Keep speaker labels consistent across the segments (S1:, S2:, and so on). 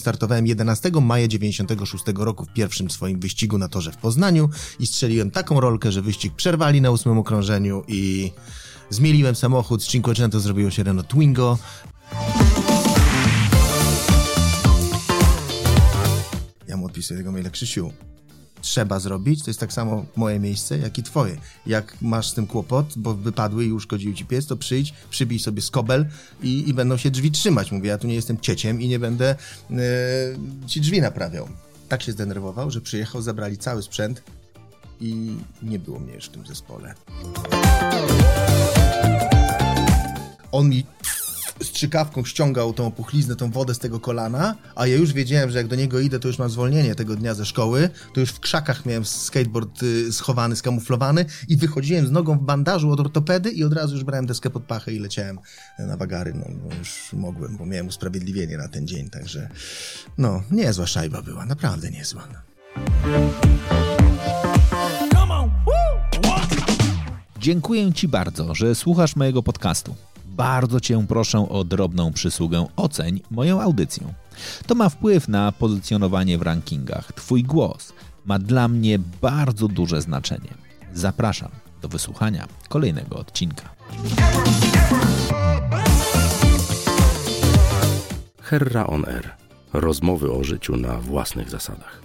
S1: wystartowałem 11 maja 96 roku w pierwszym swoim wyścigu na torze w Poznaniu i strzeliłem taką rolkę, że wyścig przerwali na ósmym okrążeniu i zmieliłem samochód, z Cinquecento zrobiło się Renault Twingo. Ja mu odpisuję tego maila, Krzysiu, trzeba zrobić, to jest tak samo moje miejsce, jak i twoje. Jak masz z tym kłopot, bo wypadły i uszkodził ci pies, to przyjdź, przybij sobie skobel i, i będą się drzwi trzymać. Mówię, ja tu nie jestem cieciem i nie będę yy, ci drzwi naprawiał. Tak się zdenerwował, że przyjechał, zabrali cały sprzęt i nie było mnie już w tym zespole. On mi strzykawką ściągał tą opuchliznę, tą wodę z tego kolana, a ja już wiedziałem, że jak do niego idę, to już mam zwolnienie tego dnia ze szkoły, to już w krzakach miałem skateboard y, schowany, skamuflowany i wychodziłem z nogą w bandażu od ortopedy i od razu już brałem deskę pod pachę i leciałem na wagary, no, no już mogłem, bo miałem usprawiedliwienie na ten dzień, także no, niezła szajba była, naprawdę niezła.
S2: Dziękuję Ci bardzo, że słuchasz mojego podcastu. Bardzo Cię proszę o drobną przysługę oceń moją audycję. To ma wpływ na pozycjonowanie w rankingach. Twój głos ma dla mnie bardzo duże znaczenie. Zapraszam do wysłuchania kolejnego odcinka.
S3: Herra on Air. Rozmowy o życiu na własnych zasadach.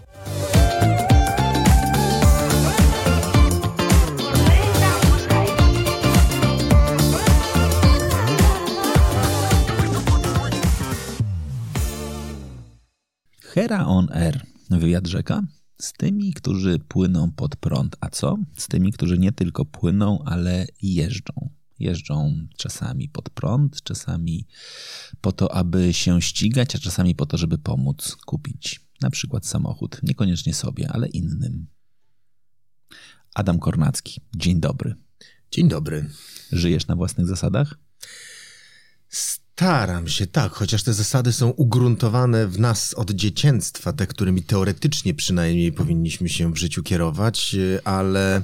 S2: Hera on Air. Wywiad rzeka z tymi, którzy płyną pod prąd. A co? Z tymi, którzy nie tylko płyną, ale jeżdżą. Jeżdżą czasami pod prąd, czasami po to, aby się ścigać, a czasami po to, żeby pomóc kupić na przykład samochód. Niekoniecznie sobie, ale innym. Adam Kornacki, dzień dobry.
S1: Dzień dobry.
S2: Żyjesz na własnych zasadach?
S1: Staram się, tak, chociaż te zasady są ugruntowane w nas od dzieciństwa, te, którymi teoretycznie przynajmniej powinniśmy się w życiu kierować, ale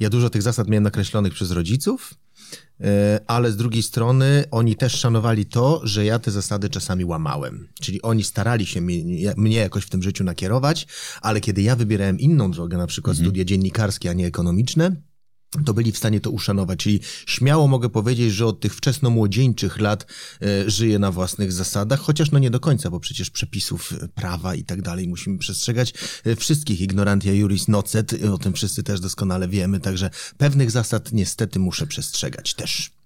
S1: ja dużo tych zasad miałem nakreślonych przez rodziców, ale z drugiej strony oni też szanowali to, że ja te zasady czasami łamałem. Czyli oni starali się mnie, mnie jakoś w tym życiu nakierować, ale kiedy ja wybierałem inną drogę, na przykład mhm. studia dziennikarskie, a nie ekonomiczne, to byli w stanie to uszanować. Czyli śmiało mogę powiedzieć, że od tych wczesno-młodzieńczych lat e, żyję na własnych zasadach, chociaż no nie do końca, bo przecież przepisów e, prawa i tak dalej musimy przestrzegać e, wszystkich. Ignorantia juris nocet, o tym wszyscy też doskonale wiemy, także pewnych zasad niestety muszę przestrzegać też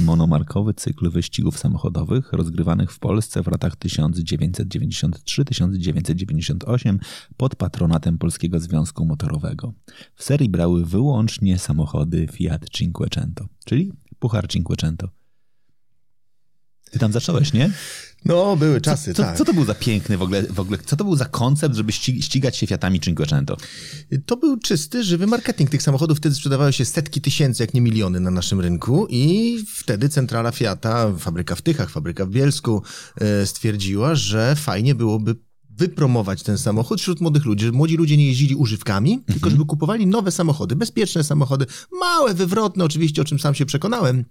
S2: monomarkowy cykl wyścigów samochodowych rozgrywanych w Polsce w latach 1993-1998 pod patronatem Polskiego Związku Motorowego. W serii brały wyłącznie samochody Fiat Cinquecento, czyli Puchar Cinquecento. Ty tam zacząłeś, nie?
S1: No, były czasy,
S2: co,
S1: tak.
S2: Co to był za piękny w ogóle, w ogóle, co to był za koncept, żeby ścigać się Fiatami Cinquecento?
S1: To był czysty, żywy marketing. Tych samochodów wtedy sprzedawały się setki tysięcy, jak nie miliony na naszym rynku i wtedy centrala Fiata, fabryka w Tychach, fabryka w Bielsku e, stwierdziła, że fajnie byłoby wypromować ten samochód wśród młodych ludzi, żeby młodzi ludzie nie jeździli używkami, mhm. tylko żeby kupowali nowe samochody, bezpieczne samochody, małe, wywrotne oczywiście, o czym sam się przekonałem,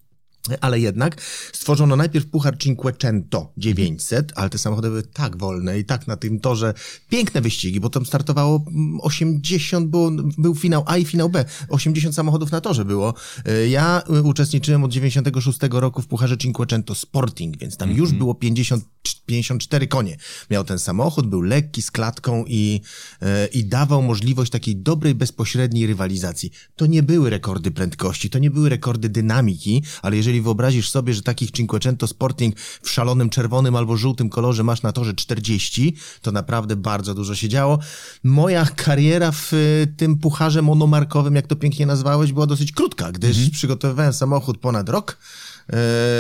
S1: ale jednak stworzono najpierw Puchar Cinquecento 900, ale te samochody były tak wolne i tak na tym torze piękne wyścigi, bo tam startowało 80, było, był finał A i finał B. 80 samochodów na torze było. E, ja uczestniczyłem od 96 roku w Pucharze Cinquecento Sporting, więc tam już mhm. było 50, 54 konie. Miał ten samochód, był lekki, z klatką i, e, i dawał możliwość takiej dobrej, bezpośredniej rywalizacji. To nie były rekordy prędkości, to nie były rekordy dynamiki, ale jeżeli jeżeli wyobrazisz sobie, że takich Cinquecento Sporting w szalonym czerwonym albo żółtym kolorze masz na torze 40, to naprawdę bardzo dużo się działo. Moja kariera w y, tym pucharze monomarkowym, jak to pięknie nazwałeś, była dosyć krótka, gdyż mhm. przygotowywałem samochód ponad rok.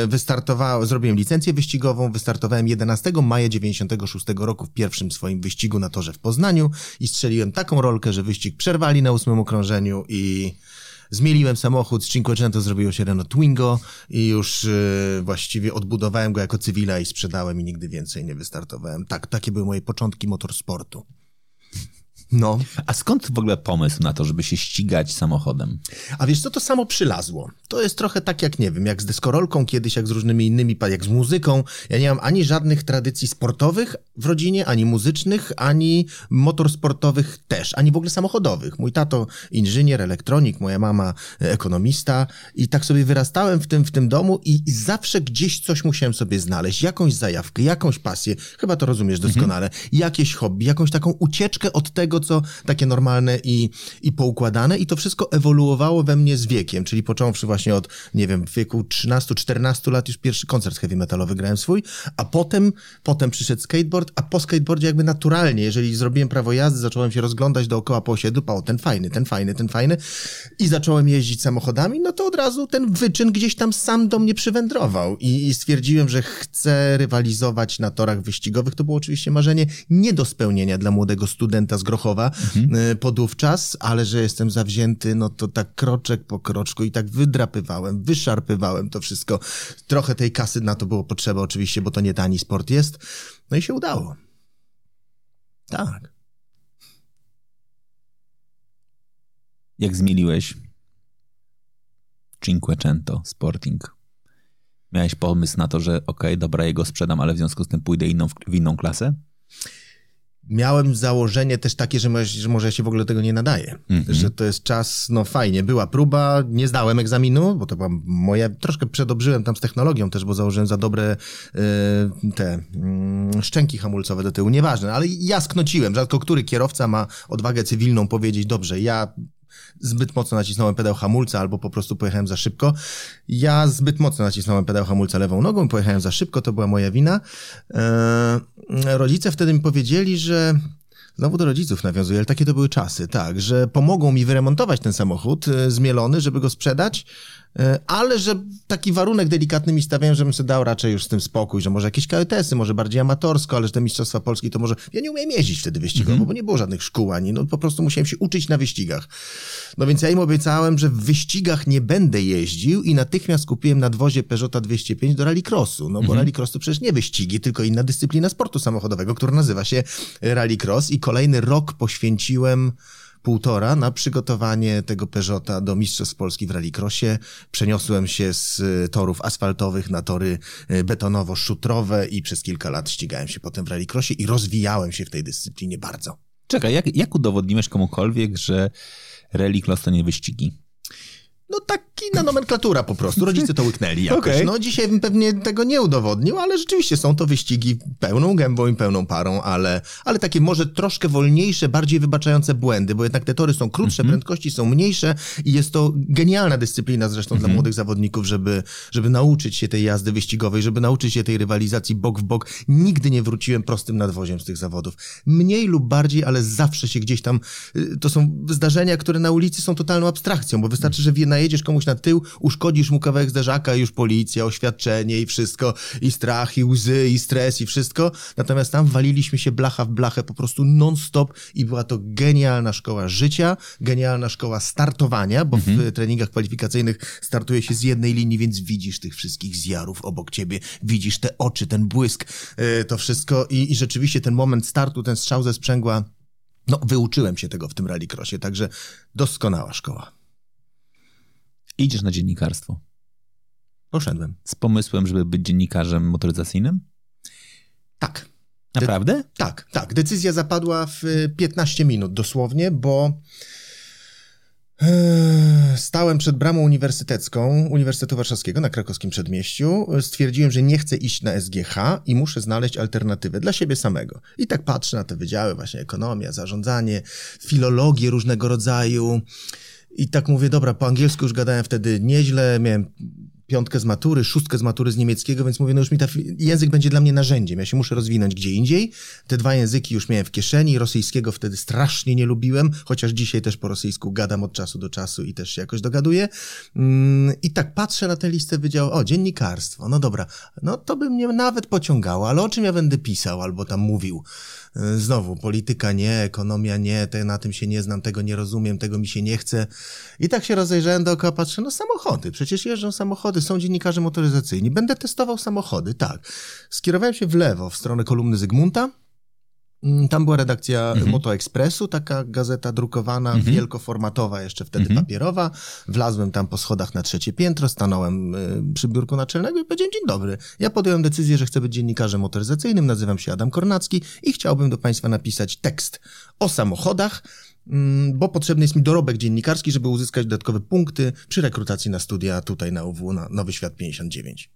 S1: Y, wystartowałem, zrobiłem licencję wyścigową, wystartowałem 11 maja 96 roku w pierwszym swoim wyścigu na torze w Poznaniu i strzeliłem taką rolkę, że wyścig przerwali na ósmym okrążeniu i Zmieliłem samochód, z Cinquecento zrobiło się Renault Twingo i już yy, właściwie odbudowałem go jako cywila i sprzedałem i nigdy więcej nie wystartowałem. Tak, takie były moje początki motorsportu. No.
S2: A skąd w ogóle pomysł na to, żeby się ścigać samochodem?
S1: A wiesz co, to samo przylazło. To jest trochę tak jak, nie wiem, jak z deskorolką kiedyś, jak z różnymi innymi, jak z muzyką. Ja nie mam ani żadnych tradycji sportowych w rodzinie, ani muzycznych, ani motorsportowych też, ani w ogóle samochodowych. Mój tato inżynier, elektronik, moja mama ekonomista i tak sobie wyrastałem w tym, w tym domu i, i zawsze gdzieś coś musiałem sobie znaleźć, jakąś zajawkę, jakąś pasję, chyba to rozumiesz doskonale, mhm. jakieś hobby, jakąś taką ucieczkę od tego, co takie normalne i, i poukładane i to wszystko ewoluowało we mnie z wiekiem, czyli począwszy właśnie od, nie wiem, wieku 13-14 lat już pierwszy koncert heavy metalowy grałem swój, a potem, potem przyszedł skateboard, a po skateboardzie jakby naturalnie, jeżeli zrobiłem prawo jazdy, zacząłem się rozglądać dookoła po osiedlu, o, ten fajny, ten fajny, ten fajny i zacząłem jeździć samochodami, no to od razu ten wyczyn gdzieś tam sam do mnie przywędrował i, i stwierdziłem, że chcę rywalizować na torach wyścigowych. To było oczywiście marzenie nie do spełnienia dla młodego studenta z Grochowa mhm. podówczas, ale że jestem zawzięty, no to tak kroczek po kroczku i tak wydrapywałem, wyszarpywałem to wszystko. Trochę tej kasy na to było potrzeba oczywiście, bo to nie tani sport jest. No i się udało. Tak.
S2: Jak zmieliłeś Cinquecento Sporting? Miałeś pomysł na to, że okej, okay, dobra, jego sprzedam, ale w związku z tym pójdę inną, w inną klasę?
S1: Miałem założenie też takie, że może, że może się w ogóle tego nie nadaje. Mm -hmm. Że to jest czas, no fajnie, była próba, nie zdałem egzaminu, bo to była moja, troszkę przedobrzyłem tam z technologią też, bo założyłem za dobre y, te y, szczęki hamulcowe do tyłu, nieważne, ale ja sknociłem, rzadko który kierowca ma odwagę cywilną powiedzieć, dobrze, ja zbyt mocno nacisnąłem pedał hamulca albo po prostu pojechałem za szybko. Ja zbyt mocno nacisnąłem pedał hamulca lewą nogą, pojechałem za szybko, to była moja wina. Eee, rodzice wtedy mi powiedzieli, że Znowu do rodziców nawiązuję, ale takie to były czasy, tak, że pomogą mi wyremontować ten samochód e, zmielony, żeby go sprzedać, E, ale że taki warunek delikatny mi stawiałem, żebym sobie dał raczej już z tym spokój, że może jakieś KTS-y, może bardziej amatorsko, ale że te Mistrzostwa Polski to może... Ja nie umiałem jeździć wtedy wyścigowo, mm -hmm. bo nie było żadnych szkół ani, no po prostu musiałem się uczyć na wyścigach. No więc ja im obiecałem, że w wyścigach nie będę jeździł i natychmiast kupiłem nadwozie Peugeota 205 do rallycrossu, no bo mm -hmm. rallycross to przecież nie wyścigi, tylko inna dyscyplina sportu samochodowego, która nazywa się rallycross i kolejny rok poświęciłem półtora na przygotowanie tego Peugeota do Mistrzostw Polski w rallycrossie. Przeniosłem się z y, torów asfaltowych na tory y, betonowo-szutrowe i przez kilka lat ścigałem się potem w rallycrossie i rozwijałem się w tej dyscyplinie bardzo.
S2: Czekaj, jak, jak udowodniłeś komukolwiek, że rallycross to nie wyścigi?
S1: No taki na nomenklatura po prostu. Rodzice to łyknęli jakoś. Okay. No dzisiaj bym pewnie tego nie udowodnił, ale rzeczywiście są to wyścigi pełną gębą i pełną parą, ale, ale takie może troszkę wolniejsze, bardziej wybaczające błędy, bo jednak te tory są krótsze, mm -hmm. prędkości są mniejsze i jest to genialna dyscyplina zresztą mm -hmm. dla mhm. młodych zawodników, żeby, żeby nauczyć się tej jazdy wyścigowej, żeby nauczyć się tej rywalizacji bok w bok. Nigdy nie wróciłem prostym nadwoziem z tych zawodów. Mniej lub bardziej, ale zawsze się gdzieś tam, y, to są zdarzenia, które na ulicy są totalną abstrakcją, bo wystarczy, że na najedziesz komuś na tył, uszkodzisz mu kawałek zderzaka i już policja, oświadczenie i wszystko, i strach, i łzy, i stres, i wszystko. Natomiast tam waliliśmy się blacha w blachę po prostu non-stop i była to genialna szkoła życia, genialna szkoła startowania, bo mhm. w treningach kwalifikacyjnych startuje się z jednej linii, więc widzisz tych wszystkich zjarów obok ciebie, widzisz te oczy, ten błysk, yy, to wszystko i, i rzeczywiście ten moment startu, ten strzał ze sprzęgła, no, wyuczyłem się tego w tym rallycrossie, także doskonała szkoła.
S2: Idziesz na dziennikarstwo.
S1: Poszedłem.
S2: Z pomysłem, żeby być dziennikarzem motoryzacyjnym?
S1: Tak.
S2: Naprawdę?
S1: De tak, tak. Decyzja zapadła w 15 minut dosłownie, bo e, Stałem przed bramą uniwersytecką Uniwersytetu Warszawskiego na krakowskim przedmieściu. Stwierdziłem, że nie chcę iść na SGH i muszę znaleźć alternatywę dla siebie samego. I tak patrzę na te wydziały, właśnie ekonomia, zarządzanie, filologię różnego rodzaju. I tak mówię, dobra, po angielsku już gadałem wtedy nieźle, miałem piątkę z matury, szóstkę z matury z niemieckiego, więc mówię, no już mi ta język będzie dla mnie narzędziem, ja się muszę rozwinąć gdzie indziej. Te dwa języki już miałem w kieszeni, rosyjskiego wtedy strasznie nie lubiłem, chociaż dzisiaj też po rosyjsku gadam od czasu do czasu i też się jakoś dogaduję. Mm, I tak patrzę na tę listę wydziału, o, dziennikarstwo, no dobra, no to by mnie nawet pociągało, ale o czym ja będę pisał albo tam mówił? E, znowu, polityka nie, ekonomia nie, te, na tym się nie znam, tego nie rozumiem, tego mi się nie chce. I tak się rozejrzałem dookoła, patrzę, no samochody, przecież jeżdżą samochody, są dziennikarze motoryzacyjni, będę testował samochody, tak. Skierowałem się w lewo, w stronę kolumny Zygmunta, Tam była redakcja
S2: Mhm.
S1: Moto Expressu, taka gazeta drukowana,
S2: Mhm.
S1: wielkoformatowa, jeszcze wtedy
S2: Mhm.
S1: papierowa. Wlazłem tam po schodach na trzecie piętro, stanąłem y, przy biurku naczelnego i powiedziałem dzień dobry. Ja podjąłem decyzję, że chcę być dziennikarzem motoryzacyjnym, nazywam się Adam Kornacki i chciałbym do Państwa napisać tekst o samochodach, mm, bo potrzebny jest mi dorobek dziennikarski, żeby uzyskać dodatkowe punkty przy rekrutacji na studia tutaj na UW, na Nowy Świat 59.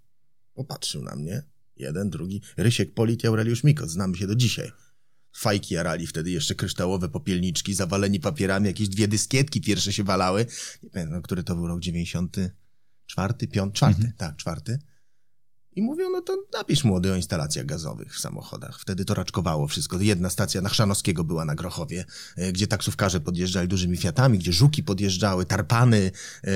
S1: Popatrzył na mnie, jeden, drugi, Rysiek Polit i Aureliusz Mikot, znamy się do dzisiaj. Fajki jarali wtedy jeszcze kryształowe popielniczki, zawaleni papierami, jakieś dwie dyskietki pierwsze się walały. Nie pamiętam, który to był rok 94, 5, czwarty, tak, czwarty. I mówią, no to napisz młody o instalacjach gazowych w samochodach. Wtedy to raczkowało wszystko. Jedna stacja na Chrzanowskiego była na Grochowie, e, gdzie taksówkarze podjeżdżali dużymi Fiatami, gdzie żuki podjeżdżały, tarpany, e,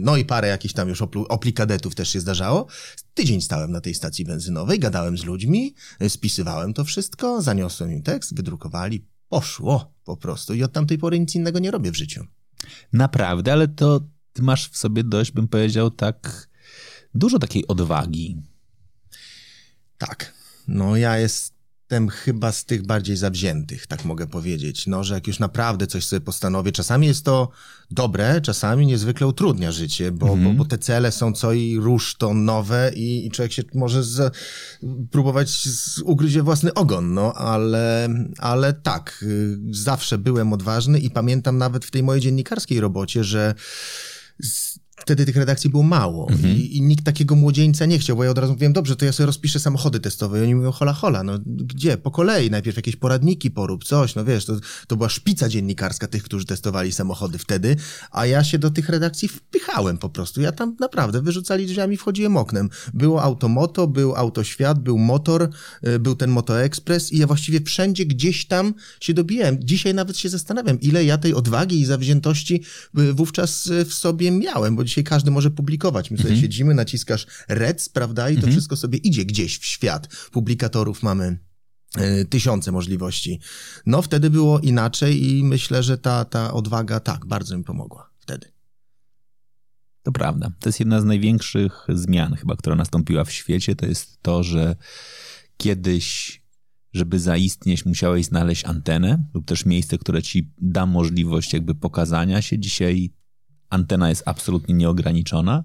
S1: no i parę jakichś tam już oplikadetów też się zdarzało. Tydzień stałem na tej stacji benzynowej, gadałem z ludźmi, e, spisywałem to wszystko, zaniosłem im tekst, wydrukowali, poszło po prostu i od tamtej pory nic innego nie robię w życiu.
S2: Naprawdę, ale to ty masz w sobie dość, bym powiedział, tak dużo takiej odwagi.
S1: Tak. No ja jestem chyba z tych bardziej zawziętych, tak mogę powiedzieć. No, że jak już naprawdę coś sobie postanowię, czasami jest to dobre, czasami niezwykle utrudnia życie, bo,
S2: Mhm.
S1: bo, bo te cele są co i rusz to nowe i, i człowiek się może z, próbować z, ugryźć własny ogon, no, ale, ale tak, y, zawsze byłem odważny i pamiętam nawet w tej mojej dziennikarskiej robocie, że z, wtedy tych redakcji było mało I, i nikt takiego młodzieńca nie chciał, bo ja od razu mówiłem, dobrze, to ja sobie rozpiszę samochody testowe. I oni mówią, hola, hola, no gdzie? Po kolei, najpierw jakieś poradniki porób, coś, no wiesz, to, to była szpica dziennikarska tych, którzy testowali samochody wtedy, a ja się do tych redakcji wpychałem po prostu. Ja tam naprawdę wyrzucali drzwiami, wchodziłem oknem. Było Automoto, był Autoświat, był Motor, y, był ten Moto Express i ja właściwie wszędzie gdzieś tam się dobijałem. Dzisiaj nawet się zastanawiam, ile ja tej odwagi i zawziętości y, wówczas y, w sobie miałem, bo dzisiaj każdy może publikować. My sobie siedzimy, naciskasz rec, prawda, i to wszystko sobie idzie gdzieś w świat. Publikatorów mamy y, tysiące możliwości. No wtedy było inaczej i myślę, że ta, ta odwaga tak, bardzo mi pomogła wtedy.
S2: To prawda. To jest jedna z największych zmian chyba, która nastąpiła w świecie. To jest to, że kiedyś, żeby zaistnieć, musiałeś znaleźć antenę lub też miejsce, które ci da możliwość jakby pokazania się. Dzisiaj antena jest absolutnie nieograniczona.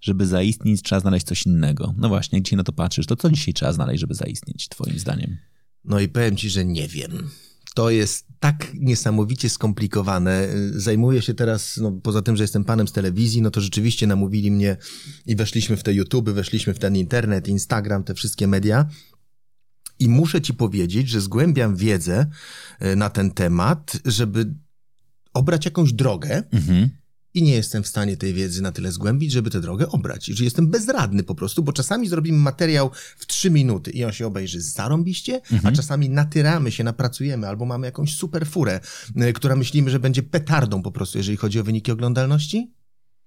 S2: Żeby zaistnieć, trzeba znaleźć coś innego. No właśnie, jak dzisiaj na to patrzysz, to co dzisiaj trzeba znaleźć, żeby zaistnieć, twoim zdaniem?
S1: No i powiem ci, że nie wiem. To jest tak niesamowicie skomplikowane. Zajmuję się teraz, no poza tym, że jestem panem z telewizji, no to rzeczywiście namówili mnie i weszliśmy w te YouTube, weszliśmy w ten internet, Instagram, te wszystkie media. I muszę ci powiedzieć, że zgłębiam wiedzę e, na ten temat, żeby obrać jakąś drogę,
S2: Mhm.
S1: I nie jestem w stanie tej wiedzy na tyle zgłębić, żeby tę drogę obrać. I że jestem bezradny po prostu, bo czasami zrobimy materiał w trzy minuty i on się obejrzy zarąbiście, a czasami natyramy się, napracujemy albo mamy jakąś super furę, y, która myślimy, że będzie petardą po prostu, jeżeli chodzi o wyniki oglądalności.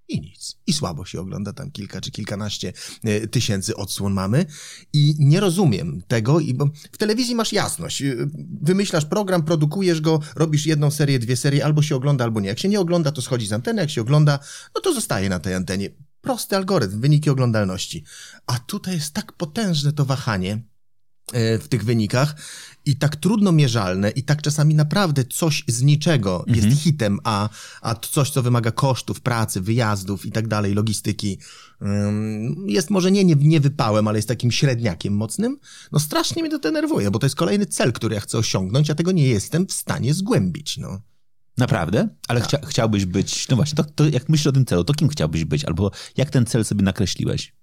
S1: I nic. I słabo się ogląda tam kilka czy kilkanaście y, tysięcy odsłon mamy. I nie rozumiem tego, i bo w telewizji masz jasność. Y, Wymyślasz program, produkujesz go, robisz jedną serię, dwie serie, albo się ogląda, albo nie. Jak się nie ogląda, to schodzi z anteny, jak się ogląda, no to zostaje na tej antenie. Prosty algorytm, wyniki oglądalności. A tutaj jest tak potężne to wahanie e, w tych wynikach i tak trudno mierzalne i tak czasami naprawdę coś z niczego jest hitem, a, a coś, co wymaga kosztów, pracy, wyjazdów i tak dalej, logistyki, jest może nie, nie, nie wypałem, ale jest takim średniakiem mocnym, no strasznie mnie to denerwuje, bo to jest kolejny cel, który ja chcę osiągnąć, a tego nie jestem w stanie zgłębić, no.
S2: Naprawdę? Ale chcia, chciałbyś być, no właśnie, to, to jak myślisz o tym celu, to kim chciałbyś być? Albo jak ten cel sobie nakreśliłeś?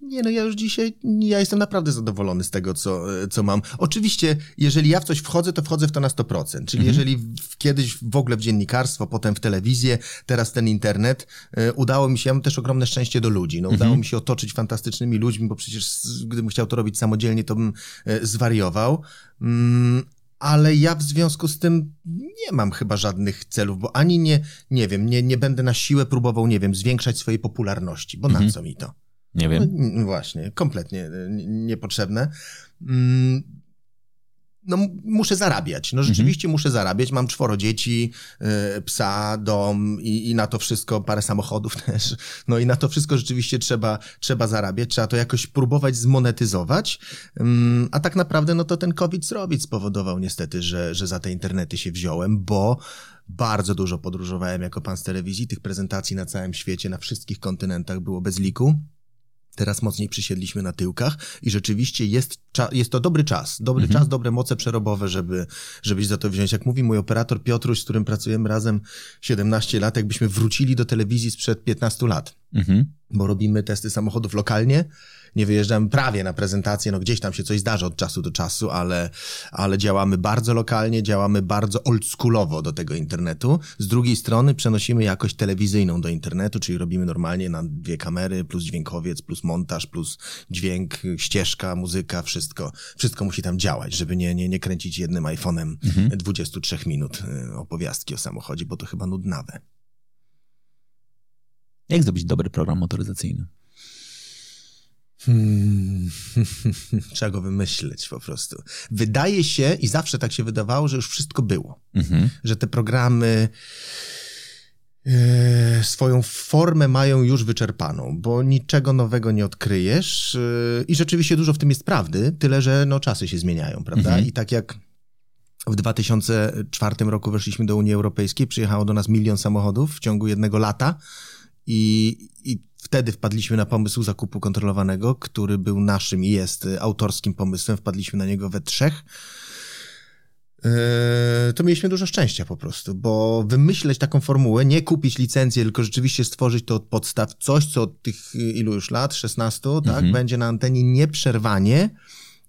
S1: Nie, no ja już dzisiaj, ja jestem naprawdę zadowolony z tego, co, co mam. Oczywiście, jeżeli ja w coś wchodzę, to wchodzę w to na 100%. Czyli jeżeli w, kiedyś w ogóle w dziennikarstwo, potem w telewizję, teraz ten internet, e, udało mi się, ja mam też ogromne szczęście do ludzi. No, Udało mi się otoczyć fantastycznymi ludźbym, bo przecież gdybym chciał to robić samodzielnie, to bym e, zwariował. Mm, ale ja w związku z tym nie mam chyba żadnych celów, bo ani nie, nie wiem, nie, nie będę na siłę próbował, nie wiem, zwiększać swojej popularności, bo na co mi to?
S2: Nie
S1: No,
S2: wiem.
S1: n- właśnie, kompletnie e, niepotrzebne. Mm, no, muszę zarabiać. No rzeczywiście mhm. muszę zarabiać. Mam czworo dzieci, y, psa, dom i, i, na to wszystko parę samochodów też. No i na to wszystko rzeczywiście trzeba, trzeba zarabiać. Trzeba to jakoś próbować zmonetyzować. Um, a tak naprawdę, no to ten COVID zrobić spowodował niestety, że, że za te internety się wziąłem, bo bardzo dużo podróżowałem jako pan z telewizji. Tych prezentacji na całym świecie, na wszystkich kontynentach było bez liku. Teraz mocniej przysiedliśmy na tyłkach i rzeczywiście jest, jest to dobry czas, dobry mhm. czas, dobre moce przerobowe, żeby, żeby za to wziąć. Jak mówi mój operator Piotruś, z którym pracujemy razem 17 lat, jakbyśmy wrócili do telewizji sprzed 15 lat. Mhm. Bo robimy testy samochodów lokalnie, nie wyjeżdżamy prawie na prezentację, no gdzieś tam się coś zdarza od czasu do czasu, ale, ale działamy bardzo lokalnie, działamy bardzo oldschoolowo do tego internetu. Z drugiej strony przenosimy jakość telewizyjną do internetu, czyli robimy normalnie na dwie kamery, plus dźwiękowiec, plus montaż, plus dźwięk, ścieżka, muzyka, wszystko. Wszystko musi tam działać, żeby nie, nie, nie kręcić jednym iPhone'em mhm. 23 minut y, opowiastki o samochodzie, bo to chyba nudnawe.
S2: Jak zrobić dobry program motoryzacyjny?
S1: Hmm. Trzeba go wymyśleć po prostu. Wydaje się, i zawsze tak się wydawało, że już wszystko było. Mhm. Że te programy e, swoją formę mają już wyczerpaną, bo niczego nowego nie odkryjesz e, i rzeczywiście dużo w tym jest prawdy, tyle że no, czasy się zmieniają, prawda? Mhm. I tak jak w 2004 roku weszliśmy do Unii Europejskiej, przyjechało do nas milion samochodów w ciągu jednego lata i, i wtedy wpadliśmy na pomysł zakupu kontrolowanego, który był naszym i jest autorskim pomysłem. Wpadliśmy na niego we trzech. Yy, to mieliśmy dużo szczęścia po prostu, bo wymyśleć taką formułę, nie kupić licencję, tylko rzeczywiście stworzyć to od podstaw, coś, co od tych ilu już lat, 16, tak, mhm. tak, będzie na antenie nieprzerwanie,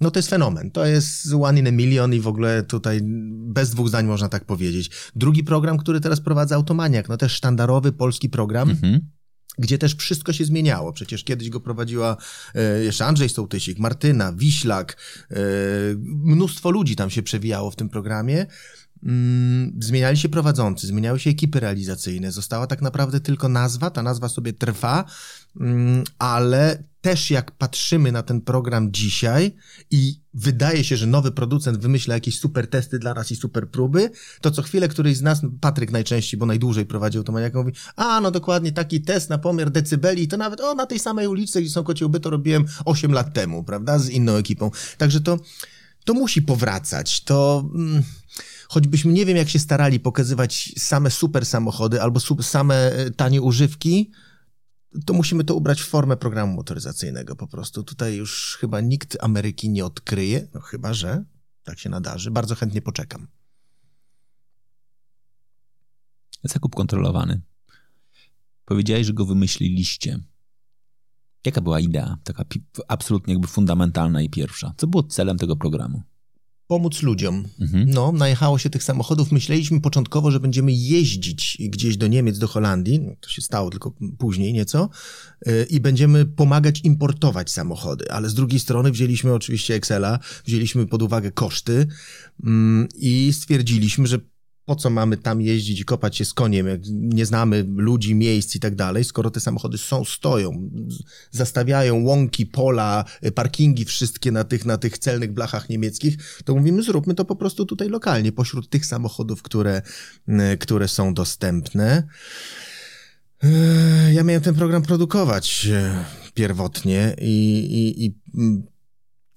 S1: no to jest fenomen. To jest one in a million i w ogóle tutaj bez dwóch zdań można tak powiedzieć. Drugi program, który teraz prowadza Automaniak, no też sztandarowy polski program. Mhm gdzie też wszystko się zmieniało. Przecież kiedyś go prowadziła e, jeszcze Andrzej Sołtysik, Martyna, Wiślak, e, mnóstwo ludzi tam się przewijało w tym programie. Mm, zmieniali się prowadzący, zmieniały się ekipy realizacyjne, została tak naprawdę tylko nazwa, ta nazwa sobie trwa, mm, ale też jak patrzymy na ten program dzisiaj i wydaje się, że nowy producent wymyśla jakieś super testy dla nas i super próby, to co chwilę któryś z nas, Patryk najczęściej, bo najdłużej prowadził to maniakę, mówi, a no dokładnie taki test na pomiar decybeli, to nawet o na tej samej ulicy, gdzie są kociołby, to robiłem 8 lat temu, prawda, z inną ekipą. Także to, to musi powracać, to... Mm, choćbyśmy nie wiem jak się starali pokazywać same super samochody albo same e, tanie używki, to musimy to ubrać w formę programu motoryzacyjnego po prostu. Tutaj już chyba nikt Ameryki nie odkryje, no chyba, że tak się nadarzy. Bardzo chętnie poczekam.
S2: Zakup kontrolowany. Powiedziałeś, że go wymyśliliście. Jaka była idea, taka absolutnie jakby fundamentalna i pierwsza? Co było celem tego programu?
S1: Pomóc ludziom. Mhm. No, najechało się tych samochodów. Myśleliśmy początkowo, że będziemy jeździć gdzieś do Niemiec, do Holandii. To się stało tylko później nieco. Y, I będziemy pomagać importować samochody. Ale z drugiej strony wzięliśmy oczywiście Excela, wzięliśmy pod uwagę koszty mm, i stwierdziliśmy, że po co mamy tam jeździć i kopać się z koniem, jak nie znamy ludzi, miejsc i tak dalej, skoro te samochody są, stoją, zastawiają łąki, pola, parkingi wszystkie na tych, na tych celnych blachach niemieckich, to mówimy, zróbmy to po prostu tutaj lokalnie, pośród tych samochodów, które, które są dostępne. Ja miałem ten program produkować e, pierwotnie i, i, i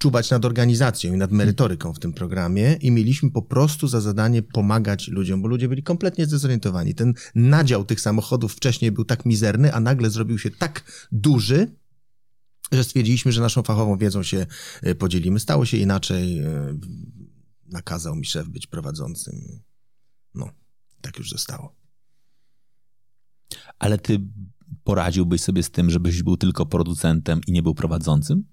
S1: czuwać nad organizacją i nad merytoryką w tym programie i mieliśmy po prostu za zadanie pomagać ludziom, bo ludzie byli kompletnie zdezorientowani. Ten nadział tych samochodów wcześniej był tak mizerny, a nagle zrobił się tak duży, że stwierdziliśmy, że naszą fachową wiedzą się e, podzielimy. Stało się inaczej. E, nakazał mi szef być prowadzącym. No, tak już zostało.
S2: Ale ty poradziłbyś sobie z tym, żebyś był tylko producentem i nie był prowadzącym?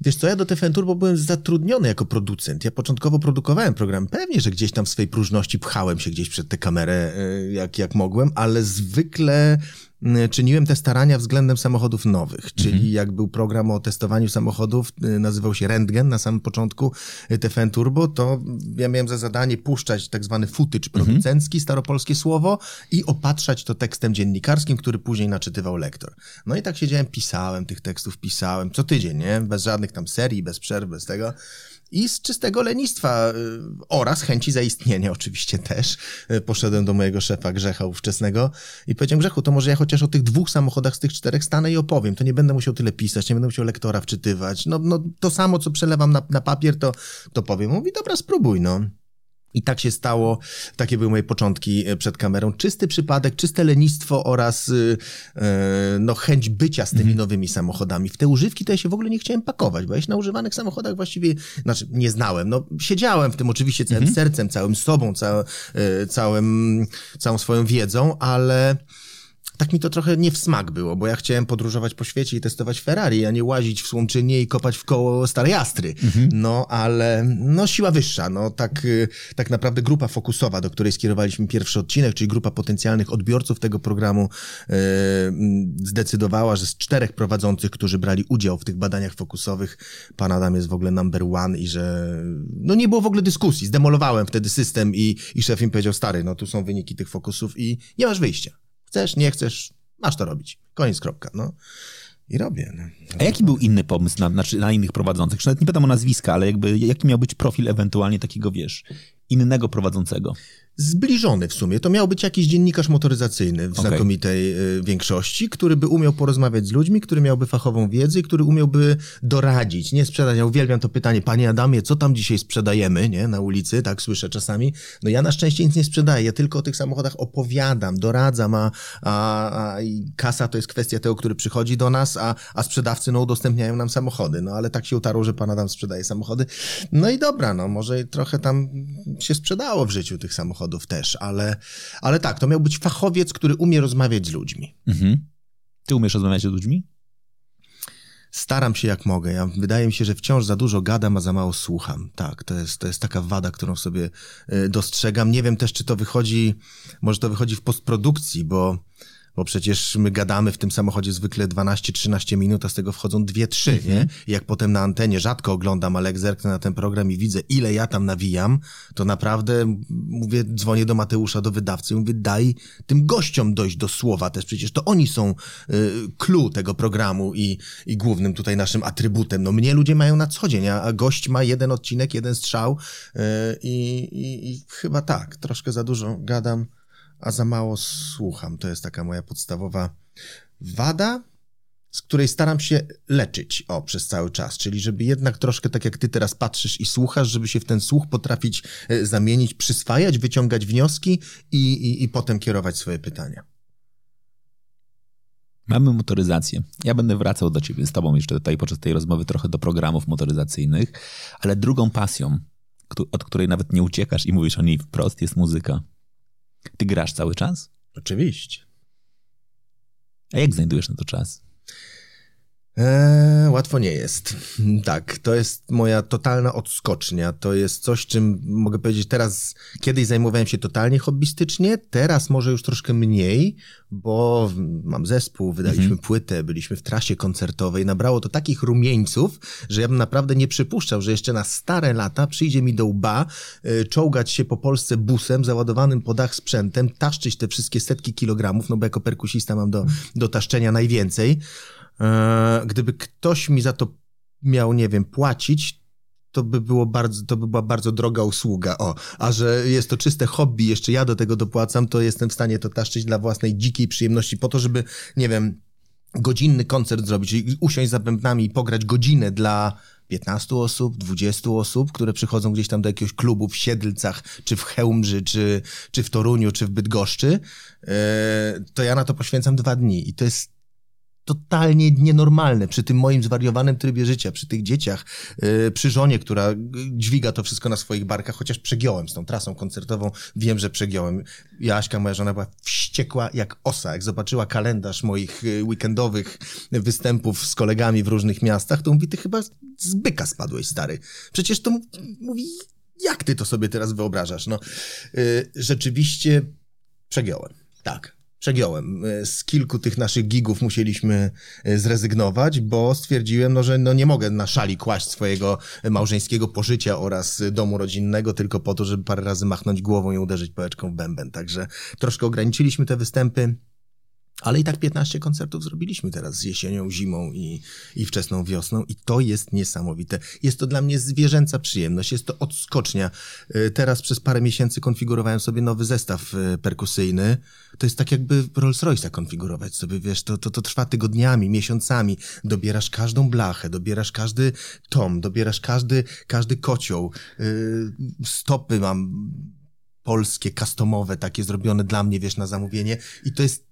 S1: Wiesz co, ja do TFN Turbo byłem zatrudniony jako producent. Ja początkowo produkowałem program. Pewnie, że gdzieś tam w swojej próżności pchałem się gdzieś przed tę kamerę, e, jak, jak mogłem, ale zwykle czyniłem te starania względem samochodów nowych, czyli mhm. jak był program o testowaniu samochodów, y, nazywał się Rentgen na samym początku y, TFN Turbo, to ja miałem za zadanie puszczać tak zwany footage mhm. producencki, staropolskie słowo i opatrzać to tekstem dziennikarskim, który później naczytywał lektor. No i tak siedziałem, pisałem tych tekstów, pisałem co tydzień, nie? Bez żadnych tam serii, bez przerw, bez tego i z czystego lenistwa y, oraz chęci zaistnienia oczywiście też. Y, poszedłem do mojego szefa Grzecha ówczesnego i powiedziałem, Grzechu, to może ja chociaż o tych dwóch samochodach z tych czterech stanę i opowiem. To nie będę musiał tyle pisać, nie będę musiał lektora wczytywać. No, no to samo, co przelewam na, na papier, to, to powiem. Mówi, dobra, spróbuj, no. I tak się stało, takie były moje początki e, przed kamerą. Czysty przypadek, czyste lenistwo oraz yy, no, chęć bycia z tymi mm. nowymi samochodami. W te używki to ja się w ogóle nie chciałem pakować, bo ja się na używanych samochodach właściwie, znaczy nie znałem. No, siedziałem w tym oczywiście całym mm. sercem, całym sobą, całe, yy, całym, całą swoją wiedzą, ale tak mi to trochę nie w smak było, bo ja chciałem podróżować po świecie i testować Ferrari, a nie łazić w Słomczynie i kopać w koło starej Astry. Mhm. No, ale no siła wyższa, no tak, y, tak naprawdę grupa fokusowa, do której skierowaliśmy pierwszy odcinek, czyli grupa potencjalnych odbiorców tego programu yy, zdecydowała, że z czterech prowadzących, którzy brali udział w tych badaniach fokusowych, pan Adam jest w ogóle number one i że no nie było w ogóle dyskusji. Zdemolowałem wtedy system i, i szef im powiedział, stary, no tu są wyniki tych fokusów i nie masz wyjścia. Chcesz, nie chcesz, masz to robić. Koniec, kropka. No. I robię. No.
S2: A jaki był inny pomysł na, znaczy na innych prowadzących? Nawet nie pytam o nazwiska, ale jakby jaki miał być profil ewentualnie takiego, wiesz, innego prowadzącego?
S1: zbliżony w sumie. To miał być jakiś dziennikarz motoryzacyjny w okay. znakomitej y, większości, który by umiał porozmawiać z ludźmi, który miałby fachową wiedzę i który umiałby doradzić, nie sprzedać. Ja uwielbiam to pytanie, panie Adamie, co tam dzisiaj sprzedajemy, nie, na ulicy, tak słyszę czasami. No ja na szczęście nic nie sprzedaję, ja tylko o tych samochodach opowiadam, doradzam, a, a, a kasa to jest kwestia tego, który przychodzi do nas, a, a sprzedawcy no udostępniają nam samochody. No ale tak się utarło, że pan Adam sprzedaje samochody. No i dobra, no może trochę tam się sprzedało w życiu tych samochodów też, ale, ale tak, to miał być fachowiec, który umie rozmawiać z ludźmi. Mhm.
S2: Ty umiesz rozmawiać z ludźmi?
S1: Staram się jak mogę. Ja, wydaje mi się, że wciąż za dużo gadam, a za mało słucham. Tak, to jest, to jest taka wada, którą sobie y, dostrzegam. Nie wiem też, czy to wychodzi, może to wychodzi w postprodukcji, bo bo przecież my gadamy w tym samochodzie zwykle 12-13 minut, a z tego wchodzą 2-3, nie? Mhm. I jak potem na antenie rzadko oglądam, ale jak zerknę na ten program i widzę, ile ja tam nawijam, to naprawdę mówię, dzwonię do Mateusza, do wydawcy i mówię, daj tym gościom dojść do słowa też, przecież to oni są y, clue tego programu i, i głównym tutaj naszym atrybutem. No mnie ludzie mają na co dzień, a, gość ma jeden odcinek, jeden strzał y, i, i, i chyba tak, troszkę za dużo gadam a za mało słucham. To jest taka moja podstawowa wada, z której staram się leczyć o, przez cały czas. Czyli żeby jednak troszkę tak jak ty teraz patrzysz i słuchasz, żeby się w ten słuch potrafić e, zamienić, przyswajać, wyciągać wnioski i, i, i potem kierować swoje pytania.
S2: Mamy motoryzację. Ja będę wracał do ciebie z tobą jeszcze tutaj podczas tej rozmowy trochę do programów motoryzacyjnych, ale drugą pasją, od której nawet nie uciekasz i mówisz o niej wprost, jest muzyka. Ty grasz cały czas?
S1: Oczywiście.
S2: A jak znajdujesz na to czas?
S1: Eee, łatwo nie jest. Tak, to jest moja totalna odskocznia. To jest coś, czym mogę powiedzieć teraz, kiedyś zajmowałem się totalnie hobbystycznie, teraz może już troszkę mniej, bo mam zespół, wydaliśmy mhm. płytę, byliśmy w trasie koncertowej, nabrało to takich rumieńców, że ja bym naprawdę nie przypuszczał, że jeszcze na stare lata przyjdzie mi do łba e, czołgać się po Polsce busem załadowanym po dach sprzętem, taszczyć te wszystkie setki kilogramów, no bo jako perkusista mam do, do taszczenia najwięcej. E, gdyby ktoś mi za to miał, nie wiem, płacić, to by było bardzo, to by była bardzo droga usługa. O, a że jest to czyste hobby, jeszcze ja do tego dopłacam, to jestem w stanie to taszczyć dla własnej dzikiej przyjemności, po to, żeby, nie wiem, godzinny koncert zrobić, czyli usiąść za bębnami i pograć godzinę dla 15 osób, 20 osób, które przychodzą gdzieś tam do jakiegoś klubu w Siedlcach, czy w Chełmży, czy, czy w Toruniu, czy w Bydgoszczy, e, to ja na to poświęcam dwa dni i to jest totalnie nienormalne przy tym moim zwariowanym trybie życia, przy tych dzieciach, yy, przy żonie, która dźwiga to wszystko na swoich barkach, chociaż przegiąłem z tą trasą koncertową, wiem, że przegiąłem. Jaśka, moja żona była wściekła jak osa, jak zobaczyła kalendarz moich y, weekendowych występów z kolegami w różnych miastach, to mówi, ty chyba z byka spadłeś, stary. Przecież to mówi, jak ty to sobie teraz wyobrażasz? No, yy, rzeczywiście przegiąłem. Tak. Przegiąłem. E, z kilku tych naszych gigów musieliśmy e, zrezygnować, bo stwierdziłem, no, że no, nie mogę na szali kłaść swojego małżeńskiego pożycia oraz domu rodzinnego tylko po to, żeby parę razy machnąć głową i uderzyć pałeczką w bęben. Także troszkę ograniczyliśmy te występy. Ale i tak 15 koncertów zrobiliśmy teraz z jesienią, zimą i, i wczesną wiosną i to jest niesamowite. Jest to dla mnie zwierzęca przyjemność, jest to odskocznia. Y, teraz przez parę miesięcy konfigurowałem sobie nowy zestaw y, perkusyjny. To jest tak jakby Rolls Royce'a konfigurować sobie, wiesz, to, to, to trwa tygodniami, miesiącami. Dobierasz każdą blachę, dobierasz każdy tom, dobierasz każdy, każdy kocioł. Y, stopy mam polskie, customowe, takie zrobione dla mnie, wiesz, na zamówienie i to jest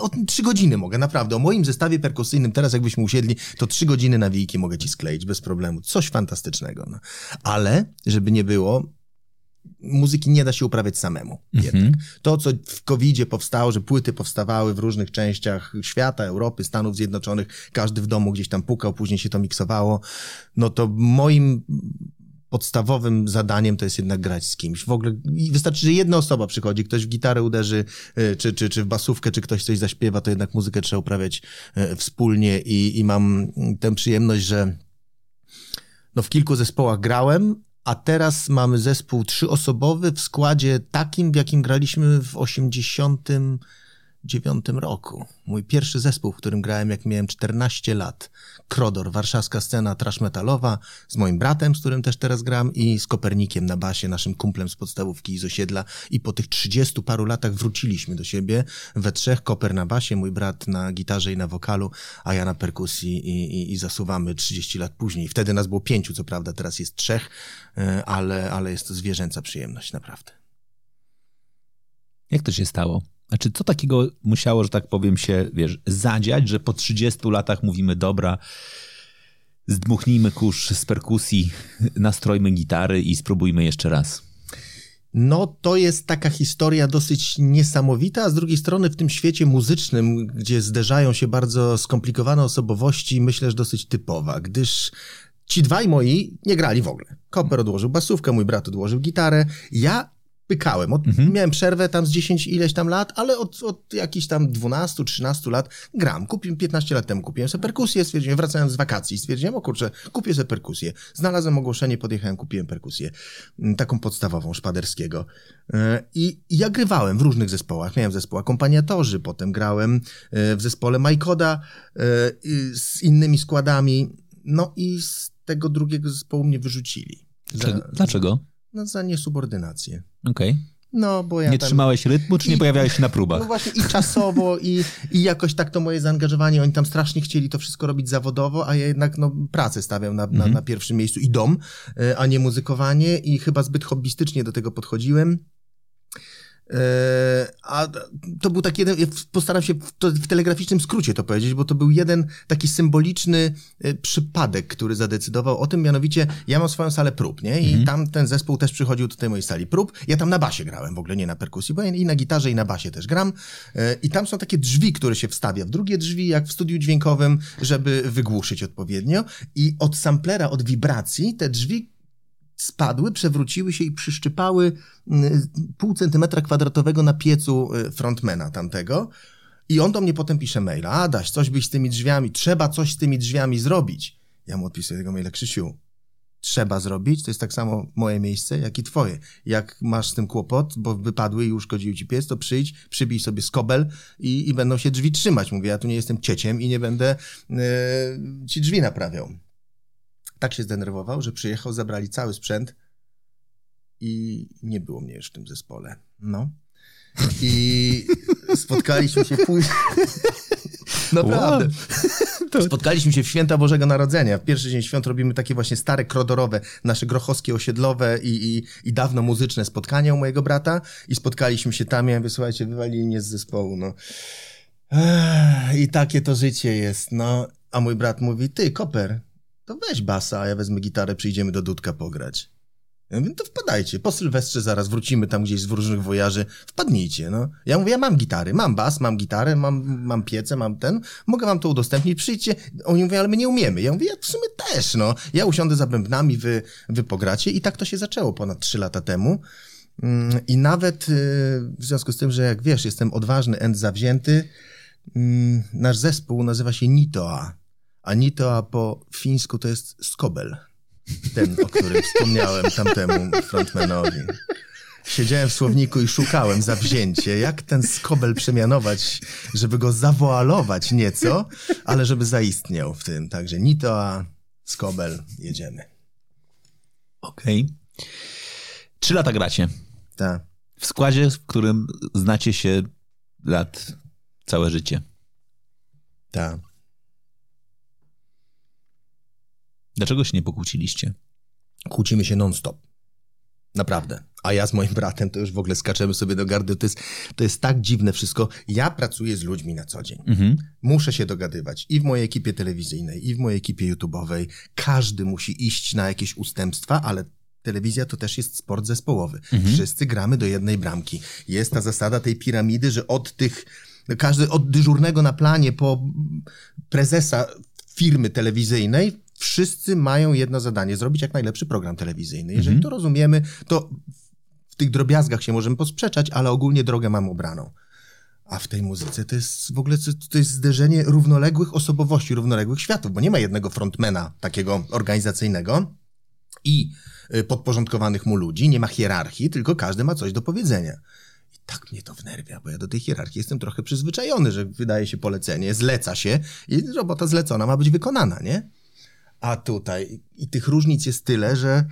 S1: o trzy godziny mogę, naprawdę. O moim zestawie perkusyjnym, teraz jakbyśmy usiedli, to trzy godziny nawijki mogę ci skleić bez problemu. Coś fantastycznego. No. Ale, żeby nie było, muzyki nie da się uprawiać samemu. Mhm. To, co w covid powstało, że płyty powstawały w różnych częściach świata, Europy, Stanów Zjednoczonych, każdy w domu gdzieś tam pukał, później się to miksowało, no to moim podstawowym zadaniem to jest jednak grać z kimś. W ogóle wystarczy, że jedna osoba przychodzi, ktoś w gitarę uderzy, e, czy, czy, czy w basówkę, czy ktoś coś zaśpiewa, to jednak muzykę trzeba uprawiać e, wspólnie i, i mam tę przyjemność, że no w kilku zespołach grałem, a teraz mamy zespół trzyosobowy w składzie takim, w jakim graliśmy w 80 2009 roku. Mój pierwszy zespół, w którym grałem jak miałem 14 lat. Krodor, warszawska scena trash metalowa, z moim bratem, z którym też teraz gram i z Kopernikiem na basie, naszym kumplem z podstawówki i z osiedla. I po tych 30 paru latach wróciliśmy do siebie we trzech, Koper na basie, mój brat na gitarze i na wokalu, a ja na perkusji i, i, i zasuwamy 30 lat później. Wtedy nas było pięciu, co prawda, teraz jest trzech, e, ale, ale jest to zwierzęca przyjemność, naprawdę.
S2: Jak to się stało? Znaczy, co takiego musiało, że tak powiem, się, wiesz, zadziać, że po 30 latach mówimy, dobra, zdmuchnijmy kurz z perkusji, nastrojmy gitary i spróbujmy jeszcze raz.
S1: No, to jest taka historia dosyć niesamowita, a z drugiej strony w tym świecie muzycznym, gdzie zderzają się bardzo skomplikowane osobowości, myślę, że dosyć typowa, gdyż ci dwaj moi nie grali w ogóle. Koper odłożył basówkę, mój brat odłożył gitarę. Ja pykałem. Od, mhm. Miałem przerwę tam z 10 ileś tam lat, ale od, od jakichś tam 12-13 lat gram. Kupiłem 15 lat temu, kupiłem sobie perkusję, stwierdziłem, wracałem z wakacji, stwierdziłem, o kurczę, kupię sobie perkusję. Znalazłem ogłoszenie, podjechałem, kupiłem perkusję. Mm, taką podstawową, szpaderskiego. E, I, I ja grywałem w różnych zespołach. Miałem zespół akompaniatorzy, potem grałem e, w zespole Majkoda e, z innymi składami. No i z tego drugiego zespołu mnie wyrzucili.
S2: Za, Dlaczego?
S1: No za niesubordynację.
S2: Okej. Okay.
S1: No, bo ja
S2: nie
S1: tam...
S2: trzymałeś rytmu, czy nie pojawiałeś się na próbach?
S1: No właśnie i czasowo, i, i jakoś tak to moje zaangażowanie, oni tam strasznie chcieli to wszystko robić zawodowo, a ja jednak no, pracę stawiam na, na, mhm. na pierwszym miejscu i dom, e, a nie muzykowanie i chyba zbyt hobbystycznie do tego podchodziłem. E, a to był taki jeden, postaram się w, telegraficznym skrócie to powiedzieć, bo to był jeden taki symboliczny e, przypadek, który zadecydował o tym, mianowicie ja mam swoją salę prób, nie? I mhm. tam ten zespół też przychodził do tej mojej sali prób. Ja tam na basie grałem, w ogóle nie na perkusji, bo ja i na gitarze i na basie też gram. E, I tam są takie drzwi, które się wstawia w drugie drzwi, jak w studiu dźwiękowym, żeby wygłuszyć odpowiednio. I od samplera, od wibracji te drzwi spadły, przewróciły się i przyszczypały mm, pół centymetra kwadratowego na piecu y, frontmana tamtego. I on do mnie potem pisze maila, Adaś, coś byś z tymi drzwiami, trzeba coś z tymi drzwiami zrobić. Ja mu odpisuję tego maila, Krzysiu, trzeba zrobić, to jest tak samo moje miejsce, jak i twoje. Jak masz z tym kłopot, bo wypadły i uszkodziły ci pies, to przyjdź, przybij sobie skobel i, i będą się drzwi trzymać. Mówię, ja tu nie jestem cieciem i nie będę yy, ci drzwi naprawiał tak się zdenerwował, że przyjechał, zabrali cały sprzęt i nie było mnie już w tym zespole. No. I spotkaliśmy się później. Naprawdę. Wow. Spotkaliśmy się w święta Bożego Narodzenia. W pierwszy dzień świąt robimy takie właśnie stare, krodorowe, nasze grochowskie, osiedlowe i, i, i dawno muzyczne spotkania u mojego brata. I spotkaliśmy się tam. Ja mówię, słuchajcie, wywalili mnie z zespołu. No. I takie to życie jest. No. A mój brat mówi, ty, Koper, to weź basa, a ja wezmę gitarę, przyjdziemy do Dudka pograć. Ja mówię, to wpadajcie, po Sylwestrze zaraz wrócimy tam gdzieś z różnych wojaży, wpadnijcie, no. Ja mówię, ja mam gitary, mam bas, mam gitarę, mam, mam piecę, mam ten, mogę wam to udostępnić, przyjdźcie. Oni mówią, ale my nie umiemy. Ja mówię, ja w sumie też, no. Ja usiądę za bębnami, wy, wy pogracie i tak to się zaczęło ponad trzy lata temu. Mm, I nawet y, w związku z tym, że jak wiesz, jestem odważny and zawzięty, mm, nasz zespół nazywa się Nitoa. A Nitoa po fińsku to jest skobel. Ten, o którym wspomniałem tamtemu frontmanowi. Siedziałem w słowniku i szukałem zawzięcie, jak ten skobel przemianować, żeby go zawoalować nieco, ale żeby zaistniał w tym. Także Nitoa, skobel, jedziemy.
S2: Okej. Okay. Trzy lata gracie.
S1: Tak.
S2: W składzie, w którym znacie się lat całe życie.
S1: Tak.
S2: Dlaczego się nie pokłóciliście?
S1: Kłócimy się non-stop. Naprawdę. A ja z moim bratem to już w ogóle skaczemy sobie do gardy. To jest, to jest tak dziwne wszystko. Ja pracuję z ludźmi na co dzień. Mhm. Muszę się dogadywać i w mojej ekipie telewizyjnej, i w mojej ekipie YouTube'owej. Każdy musi iść na jakieś ustępstwa, ale telewizja to też jest sport zespołowy. Mhm. Wszyscy gramy do jednej bramki. Jest ta zasada tej piramidy, że od tych, każdy od dyżurnego na planie po prezesa firmy telewizyjnej wszyscy mają jedno zadanie, zrobić jak najlepszy program telewizyjny. Jeżeli mhm. to rozumiemy, to w tych drobiazgach się możemy posprzeczać, ale ogólnie drogę mam obraną. A w tej muzyce to jest w ogóle to jest zderzenie równoległych osobowości, równoległych światów, bo nie ma jednego frontmana takiego organizacyjnego i y, podporządkowanych mu ludzi, nie ma hierarchii, tylko każdy ma coś do powiedzenia. I tak mnie to wnerwia, bo ja do tej hierarchii jestem trochę przyzwyczajony, że wydaje się polecenie, zleca się i robota zlecona ma być wykonana, nie? A tutaj i tych różnic jest tyle, że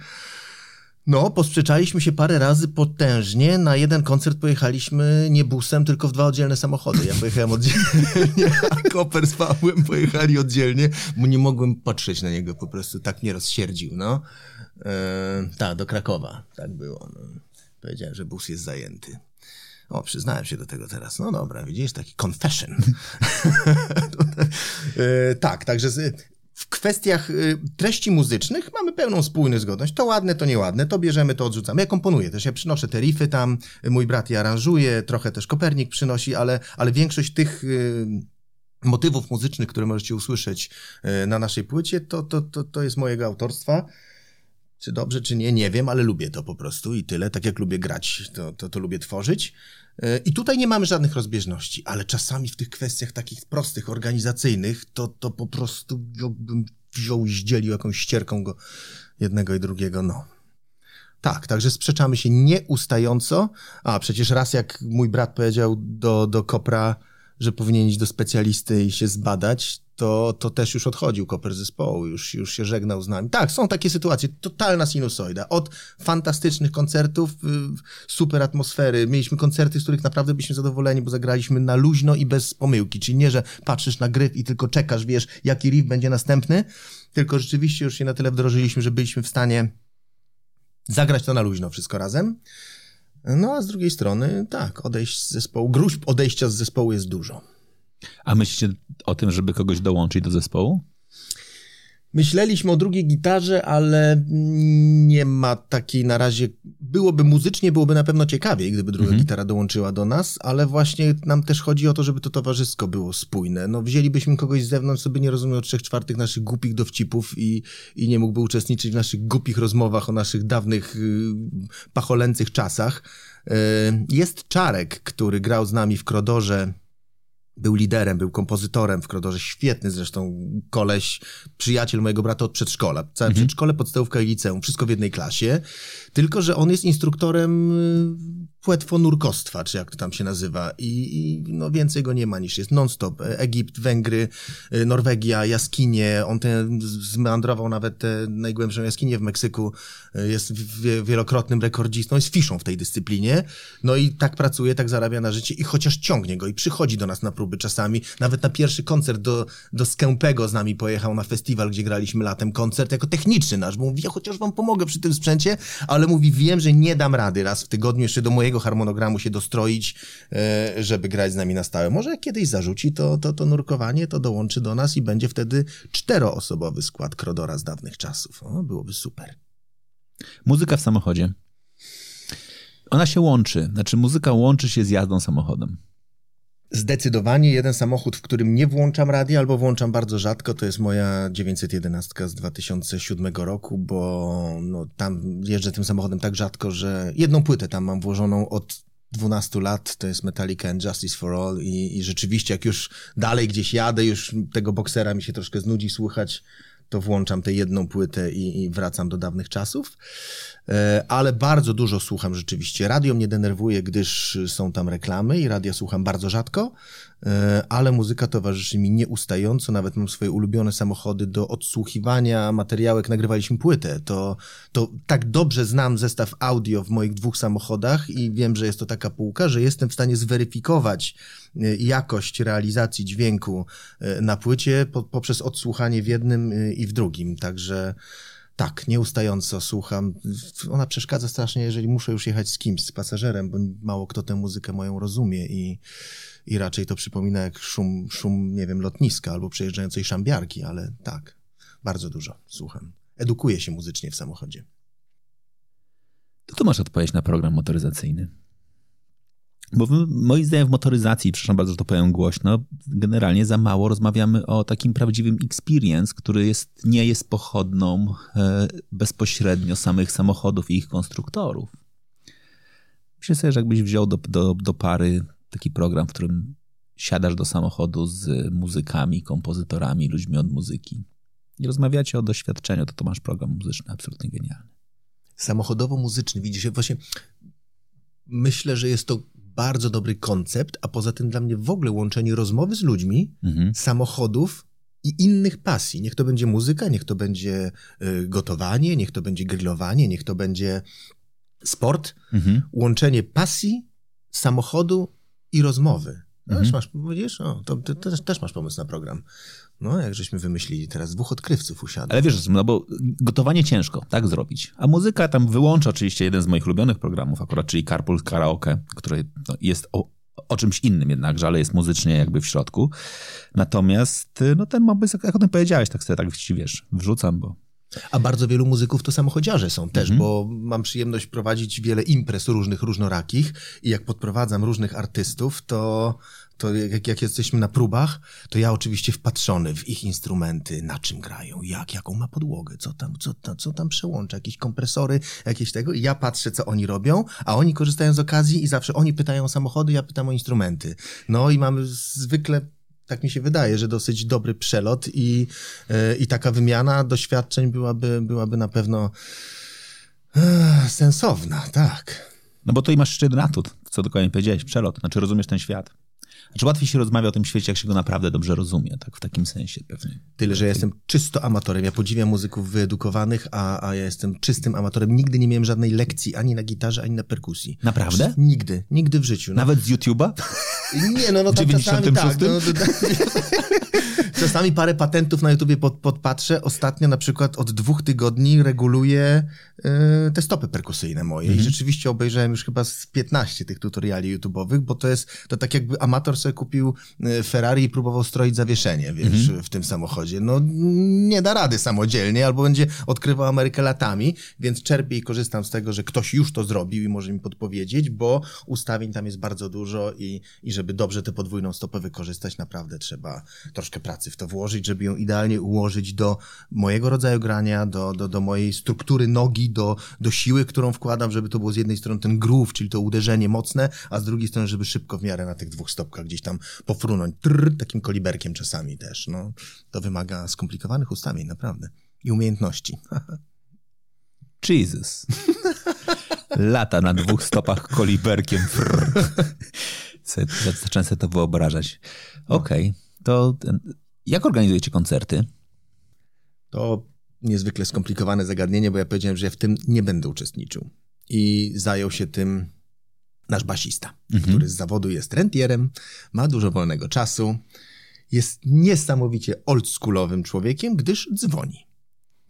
S1: no, posprzeczaliśmy się parę razy potężnie. Na jeden koncert pojechaliśmy nie busem, tylko w dwa oddzielne samochody. Ja pojechałem oddzielnie, a Koper z Pawłem pojechali oddzielnie, bo nie mogłem patrzeć na niego, po prostu tak mnie rozsierdził, no. Tak, do Krakowa, tak było. No. Powiedziałem, że bus jest zajęty. O, przyznałem się do tego teraz. No dobra, widzisz, taki confession. e, tak, także z, w kwestiach y, treści muzycznych mamy pełną spójność, zgodność. To ładne, to nieładne, to bierzemy, to odrzucamy. Ja komponuję też, ja przynoszę te riffy tam, mój brat je aranżuje, trochę też Kopernik przynosi, ale, ale większość tych y, motywów muzycznych, które możecie usłyszeć y, na naszej płycie, to, to, to, to jest mojego autorstwa. Czy dobrze, czy nie, nie wiem, ale lubię to po prostu i tyle. Tak jak lubię grać, to, to, to lubię tworzyć. I tutaj nie mamy żadnych rozbieżności, ale czasami w tych kwestiach takich prostych, organizacyjnych, to, to po prostu bym wziął i zdzielił jakąś ścierką go jednego i drugiego, no. Tak, także sprzeczamy się nieustająco. A przecież raz jak mój brat powiedział do, do Kopra, że powinien iść do specjalisty i się zbadać, to, to też już odchodził koper zespołu, już, już się żegnał z nami. Tak, są takie sytuacje, totalna sinusoida. Od fantastycznych koncertów, y, super atmosfery. Mieliśmy koncerty, z których naprawdę byliśmy zadowoleni, bo zagraliśmy na luźno i bez pomyłki. Czyli nie, że patrzysz na gryf i tylko czekasz, wiesz, jaki riff będzie następny, tylko rzeczywiście już się na tyle wdrożyliśmy, że byliśmy w stanie zagrać to na luźno wszystko razem. No a z drugiej strony, tak, odejść z zespołu, gruźb odejścia z zespołu jest dużo.
S2: A myślicie o tym, żeby kogoś dołączyć do zespołu?
S1: Myśleliśmy o drugiej gitarze, ale nie ma takiej na razie. Byłoby muzycznie, byłoby na pewno ciekawiej, gdyby druga mhm. gitara dołączyła do nas, ale właśnie nam też chodzi o to, żeby to towarzysko było spójne. No, wzięlibyśmy kogoś z zewnątrz, sobie nie rozumiał trzech czwartych naszych głupich dowcipów i, i nie mógłby uczestniczyć w naszych głupich rozmowach o naszych dawnych, y, pacholęcych czasach. Y, jest Czarek, który grał z nami w Krodorze był liderem, był kompozytorem w Krodorze, świetny zresztą koleś, przyjaciel mojego brata od przedszkola. Całe mhm. przedszkole, podstawówka i liceum, wszystko w jednej klasie. Tylko, że on jest instruktorem y, płetwonurkostwa, czy jak to tam się nazywa. I, I, no więcej go nie ma niż jest non-stop. E, Egipt, Węgry, y, Norwegia, jaskinie. On ten zmeandrował nawet te najgłębszą jaskinię w Meksyku. Y, jest wielokrotnym rekordzistą, jest fiszą w tej dyscyplinie. No i tak pracuje, tak zarabia na życie i chociaż ciągnie go i przychodzi do nas na próby czasami. Nawet na pierwszy koncert do, do Skępego z nami pojechał na festiwal, gdzie graliśmy latem koncert jako techniczny nasz, mówi, ja chociaż wam pomogę przy tym sprzęcie, ale mówi, wiem, że nie dam rady raz w tygodniu jeszcze do mojego harmonogramu się dostroić, e, żeby grać z nami na stałe. Może kiedyś zarzuci to, to, to nurkowanie, to dołączy do nas i będzie wtedy czteroosobowy skład Krodora z dawnych czasów. O, byłoby super.
S2: Muzyka w samochodzie. Ona się łączy, znaczy muzyka łączy się z jazdą samochodem.
S1: Zdecydowanie jeden samochód, w którym nie włączam radia albo włączam bardzo rzadko, to jest moja 911 z 2007 roku, bo no, tam jeżdżę tym samochodem tak rzadko, że jedną płytę tam mam włożoną od 12 lat, to jest Metallica and Justice for All i, i rzeczywiście jak już dalej gdzieś jadę, już tego boksera mi się troszkę znudzi słuchać, to włączam tę jedną płytę i, i, wracam do dawnych czasów. E, ale bardzo dużo słucham rzeczywiście. Radio mnie denerwuje, gdyż są tam reklamy i radio słucham bardzo rzadko, e, ale muzyka towarzyszy mi nieustająco. Nawet mam swoje ulubione samochody do odsłuchiwania materiałek. Nagrywaliśmy płytę. To, to tak dobrze znam zestaw audio w moich dwóch samochodach i wiem, że jest to taka półka, że jestem w stanie zweryfikować jakość realizacji dźwięku na płycie poprzez odsłuchanie w jednym i w drugim. Także tak, nieustająco słucham. Ona przeszkadza strasznie, jeżeli muszę już jechać z kimś, z pasażerem, bo mało kto tę muzykę moją rozumie i, i raczej to przypomina jak szum, szum, nie wiem, lotniska albo przejeżdżającej szambiarki, ale tak, bardzo dużo słucham. Edukuję się muzycznie w samochodzie.
S2: To tu masz odpowiedź na program motoryzacyjny. Bo w, moim zdaniem w motoryzacji, przepraszam bardzo, że to powiem głośno, generalnie za mało rozmawiamy o takim prawdziwym experience, który jest, nie jest pochodną e, bezpośrednio samych samochodów i ich konstruktorów. Myślę sobie, że jakbyś wziął do, do, do pary taki program, w którym siadasz do samochodu z muzykami, kompozytorami, ludźmi od muzyki i rozmawiacie o doświadczeniu, to to masz program muzyczny absolutnie genialny.
S1: Samochodowo-muzyczny, widzisz, właśnie myślę, że jest to bardzo dobry koncept, a poza tym dla mnie w ogóle łączenie rozmowy z ludźmi, mhm. samochodów i innych pasji. Niech to będzie muzyka, niech to będzie y, gotowanie, niech to będzie grillowanie, niech to będzie sport. Mhm. Łączenie pasji, samochodu i rozmowy. No, mhm. masz, widzisz, o, to, ty też, też masz pomysł na program. No, jak żeśmy wymyślili, teraz dwóch odkrywców usiadło.
S2: Ale wiesz, no bo gotowanie ciężko, tak zrobić. A muzyka tam wyłącza oczywiście jeden z moich ulubionych programów akurat, czyli Carpool Karaoke, który no, jest o, o czymś innym jednakże, ale jest muzycznie jakby w środku. Natomiast no ten pomysł, jak o tym powiedziałeś, tak sobie tak wiesz, wrzucam, bo
S1: a bardzo wielu muzyków to samochodziarze są też, mm -hmm. bo mam przyjemność prowadzić wiele imprez różnych, różnorakich i jak podprowadzam różnych artystów, to to jak, jak jesteśmy na próbach, to ja oczywiście wpatrzony w ich instrumenty, na czym grają, jak, jaką ma podłogę, co tam, co, co tam przełącza, jakieś kompresory, jakieś tego. I ja patrzę, co oni robią, a oni korzystają z okazji i zawsze oni pytają o samochody, ja pytam o instrumenty. No i mamy zwykle tak mi się wydaje, że dosyć dobry przelot i, yy, i taka wymiana doświadczeń byłaby, byłaby na pewno yy, sensowna, tak.
S2: No bo i masz jeszcze jeden atut, co dokładnie powiedziałeś, przelot, znaczy rozumiesz ten świat. Znaczy łatwiej się rozmawia o tym świecie, jak się go naprawdę dobrze rozumie, tak w takim sensie pewnie.
S1: Tyle, że ja jestem czysto amatorem. Ja podziwiam muzyków wyedukowanych, a, a ja jestem czystym amatorem. Nigdy nie miałem żadnej lekcji ani na gitarze, ani na perkusji.
S2: Naprawdę?
S1: Nigdy, nigdy w życiu.
S2: No. Nawet z YouTube'a?
S1: Nie, no, no tam czasami tak. No, no, czasami parę patentów na YouTubie pod, podpatrzę. Ostatnio na przykład od dwóch tygodni reguluję y, te stopy perkusyjne moje -hmm. i mhm. rzeczywiście obejrzałem już chyba z 15 tych tutoriali YouTube'owych, bo to jest, to tak jakby amator sobie kupił y, Ferrari i próbował stroić zawieszenie, wiesz, -hmm. w tym samochodzie. No nie da rady samodzielnie, albo będzie odkrywał Amerykę latami, więc czerpię i korzystam z tego, że ktoś już to zrobił i może mi podpowiedzieć, bo ustawień tam jest bardzo dużo i, i żeby dobrze tę podwójną stopę wykorzystać, naprawdę trzeba troszkę pracy w to włożyć, żeby ją idealnie ułożyć do mojego rodzaju grania, do, do, do mojej struktury nogi, do, do siły, którą wkładam, żeby to było z jednej strony ten groove, czyli to uderzenie mocne, a z drugiej strony, żeby szybko w miarę na tych dwóch stopkach gdzieś tam pofrunąć. Trrr, takim koliberkiem czasami też. No, to wymaga skomplikowanych ustawień, naprawdę. I umiejętności.
S2: Jesus. Lata na dwóch stopach koliberkiem. Zacząłem sobie to wyobrażać. Okej, okay. to jak organizujecie koncerty?
S1: To niezwykle skomplikowane zagadnienie, bo ja powiedziałem, że ja w tym nie będę uczestniczył. I zajął się tym nasz basista, mhm. który z zawodu jest rentierem, ma dużo wolnego czasu, jest niesamowicie oldschoolowym człowiekiem, gdyż dzwoni.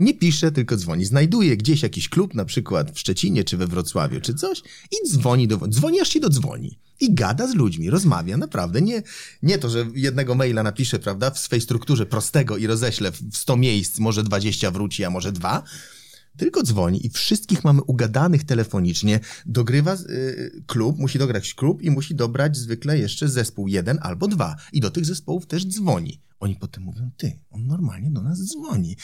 S1: Nie pisze, tylko dzwoni. Znajduje gdzieś jakiś klub, na przykład w Szczecinie, czy we Wrocławiu, czy coś i dzwoni do... Dzwoni, aż się dodzwoni. I gada z ludźmi, rozmawia, naprawdę. Nie, nie to, że jednego maila napisze, prawda, w swej strukturze prostego i roześle w 100 miejsc, może 20 wróci, a może dwa, tylko dzwoni i wszystkich mamy ugadanych telefonicznie. Dogrywa y, klub, musi dograć klub i musi dobrać zwykle jeszcze zespół jeden albo dwa. I do tych zespołów też dzwoni. Oni potem mówią, ty, on normalnie do nas dzwoni.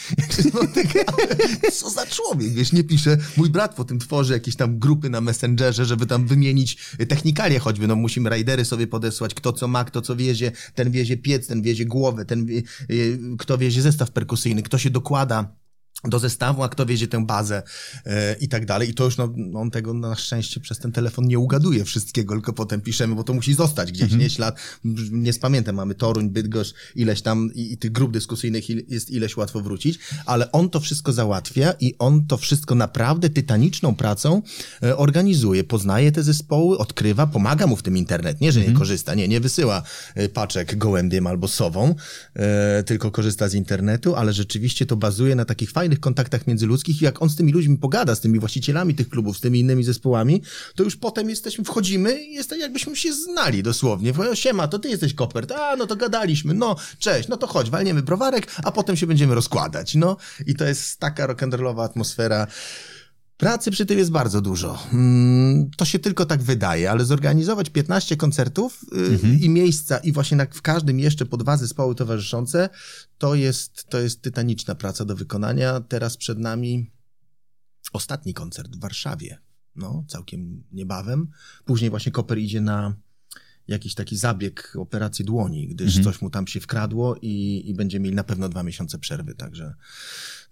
S1: Co za człowiek, wiesz, nie pisze. Mój brat potem tworzy jakieś tam grupy na Messengerze, żeby tam wymienić technikalie choćby. No musimy rajdery sobie podesłać, kto co ma, kto co wiezie. Ten wiezie piec, ten wiezie głowę, ten wie, y, kto wiezie zestaw perkusyjny, kto się dokłada do zestawu, a kto wiedzie tę bazę e, i tak dalej. I to już no, on tego na szczęście przez ten telefon nie ugaduje wszystkiego, tylko potem piszemy, bo to musi zostać gdzieś, mhm. nie? Ślad, nie spamiętam, mamy Toruń, Bydgoszcz, ileś tam i, i tych grup dyskusyjnych il, jest ileś łatwo wrócić, ale on to wszystko załatwia i on to wszystko naprawdę tytaniczną pracą e, organizuje, poznaje te zespoły, odkrywa, pomaga mu w tym internet, nie, że mhm. nie korzysta, nie, nie wysyła e, paczek gołębiem albo sową, tylko korzysta z internetu, ale rzeczywiście to bazuje na takich fajnych fajnych kontaktach międzyludzkich i jak on z tymi ludźmi pogada, z tymi właścicielami tych klubów, z tymi innymi zespołami, to już potem jesteśmy, wchodzimy i jest tak jakbyśmy się znali dosłownie. Mówię, siema, to ty jesteś Kopert, a no to gadaliśmy, no cześć, no to chodź, walniemy browarek, a potem się będziemy rozkładać, no i to jest taka rock'n'rollowa atmosfera. Pracy przy tym jest bardzo dużo. Mm, to się tylko tak wydaje, ale zorganizować 15 koncertów y, mhm. i miejsca i właśnie w każdym jeszcze po dwa zespoły towarzyszące, to jest, to jest tytaniczna praca do wykonania. Teraz przed nami ostatni koncert w Warszawie. No, całkiem niebawem. Później właśnie Koper idzie na jakiś taki zabieg operacji dłoni, gdyż mhm. coś mu tam się wkradło i, i będzie mieli na pewno dwa miesiące przerwy, także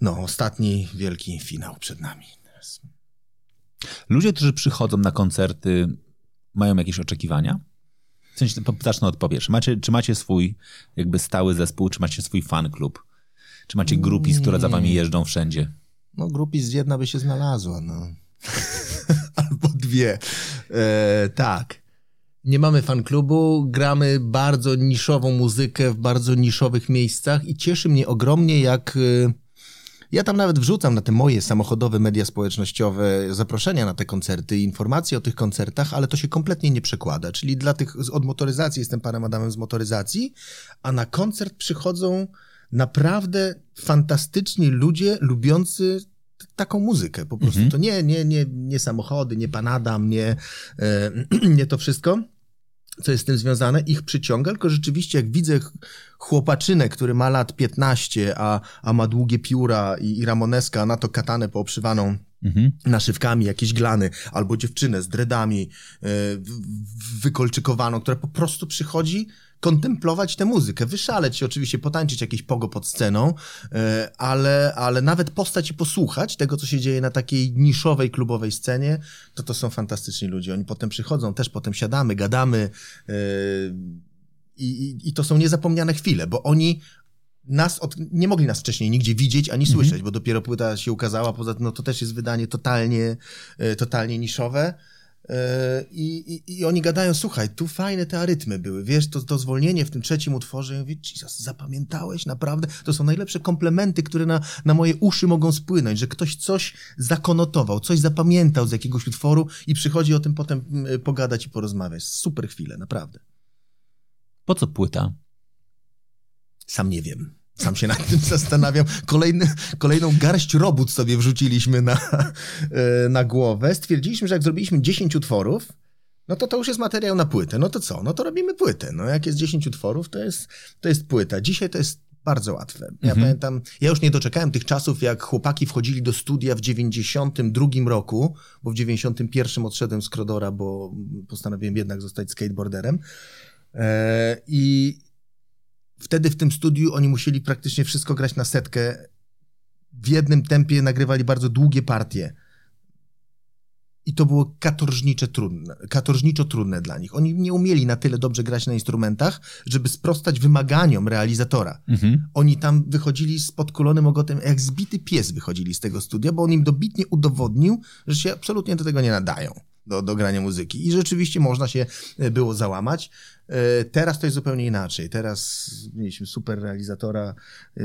S1: no, ostatni wielki finał przed nami.
S2: Ludzie, którzy przychodzą na koncerty, mają jakieś oczekiwania? W sensie, zacznę od powiesz. Macie, czy macie swój jakby stały zespół, czy macie swój fan klub? Czy macie grupis, które za wami jeżdżą wszędzie?
S1: No grupis jedna by się znalazła, no. Albo dwie. E, tak. Nie mamy fan klubu, gramy bardzo niszową muzykę w bardzo niszowych miejscach i cieszy mnie ogromnie, jak... E, ja tam nawet wrzucam na te moje samochodowe media społecznościowe zaproszenia na te koncerty, informacje o tych koncertach, ale to się kompletnie nie przekłada. Czyli dla tych od motoryzacji, jestem panem Adamem z motoryzacji, a na koncert przychodzą naprawdę fantastyczni ludzie lubiący taką muzykę. Po prostu mhm. to nie, nie, nie, nie samochody, nie pan Adam, nie, e, nie to wszystko co jest z tym związane, ich przyciąga, tylko rzeczywiście jak widzę chłopaczynę, który ma lat 15, a, a ma długie pióra i, i ramoneska, na to katanę pooprzywaną mhm. naszywkami, jakieś glany, albo dziewczynę z dredami yy, wykolczykowaną, która po prostu przychodzi kontemplować tę muzykę, wyszaleć się oczywiście, potańczyć jakieś pogo pod sceną, e, ale, ale nawet postać i posłuchać tego, co się dzieje na takiej niszowej, klubowej scenie, to to są fantastyczni ludzie. Oni potem przychodzą, też potem siadamy, gadamy e, i, i, i to są niezapomniane chwile, bo oni nas od, nie mogli nas wcześniej nigdzie widzieć ani mhm. słyszeć, bo dopiero płyta się ukazała, poza tym no, to też jest wydanie totalnie, e, totalnie niszowe. I, i, I oni gadają, słuchaj, tu fajne te arytmy były, wiesz, to, to zwolnienie w tym trzecim utworze, ja mówię, Jesus, zapamiętałeś naprawdę? To są najlepsze komplementy, które na, na moje uszy mogą spłynąć, że ktoś coś zakonotował, coś zapamiętał z jakiegoś utworu i przychodzi o tym potem pogadać i porozmawiać. Super chwile, naprawdę.
S2: Po co płyta?
S1: Sam nie wiem. Sam się nad tym zastanawiam. Kolejny, kolejną garść robót sobie wrzuciliśmy na, e, na głowę. Stwierdziliśmy, że jak zrobiliśmy 10 utworów, no to to już jest materiał na płytę. No to co? No to robimy płytę. No jak jest 10 utworów, to jest, to jest płyta. Dzisiaj to jest bardzo łatwe. Ja mhm. pamiętam, ja już nie doczekałem tych czasów, jak chłopaki wchodzili do studia w 92 roku, bo w 91 odszedłem z Krodora, bo postanowiłem jednak zostać skateboarderem. E, I, wtedy w tym studiu oni musieli praktycznie wszystko grać na setkę. W jednym tempie nagrywali bardzo długie partie. I to było katorżnicze trudne, katorżniczo trudne dla nich. Oni nie umieli na tyle dobrze grać na instrumentach, żeby sprostać wymaganiom realizatora. Mhm. Oni tam wychodzili z podkulonym ogotem, jak zbity pies wychodzili z tego studia, bo on im dobitnie udowodnił, że się absolutnie do tego nie nadają. do, do grania muzyki. I rzeczywiście można się e, było załamać. E, teraz to jest zupełnie inaczej. Teraz mieliśmy super realizatora, e,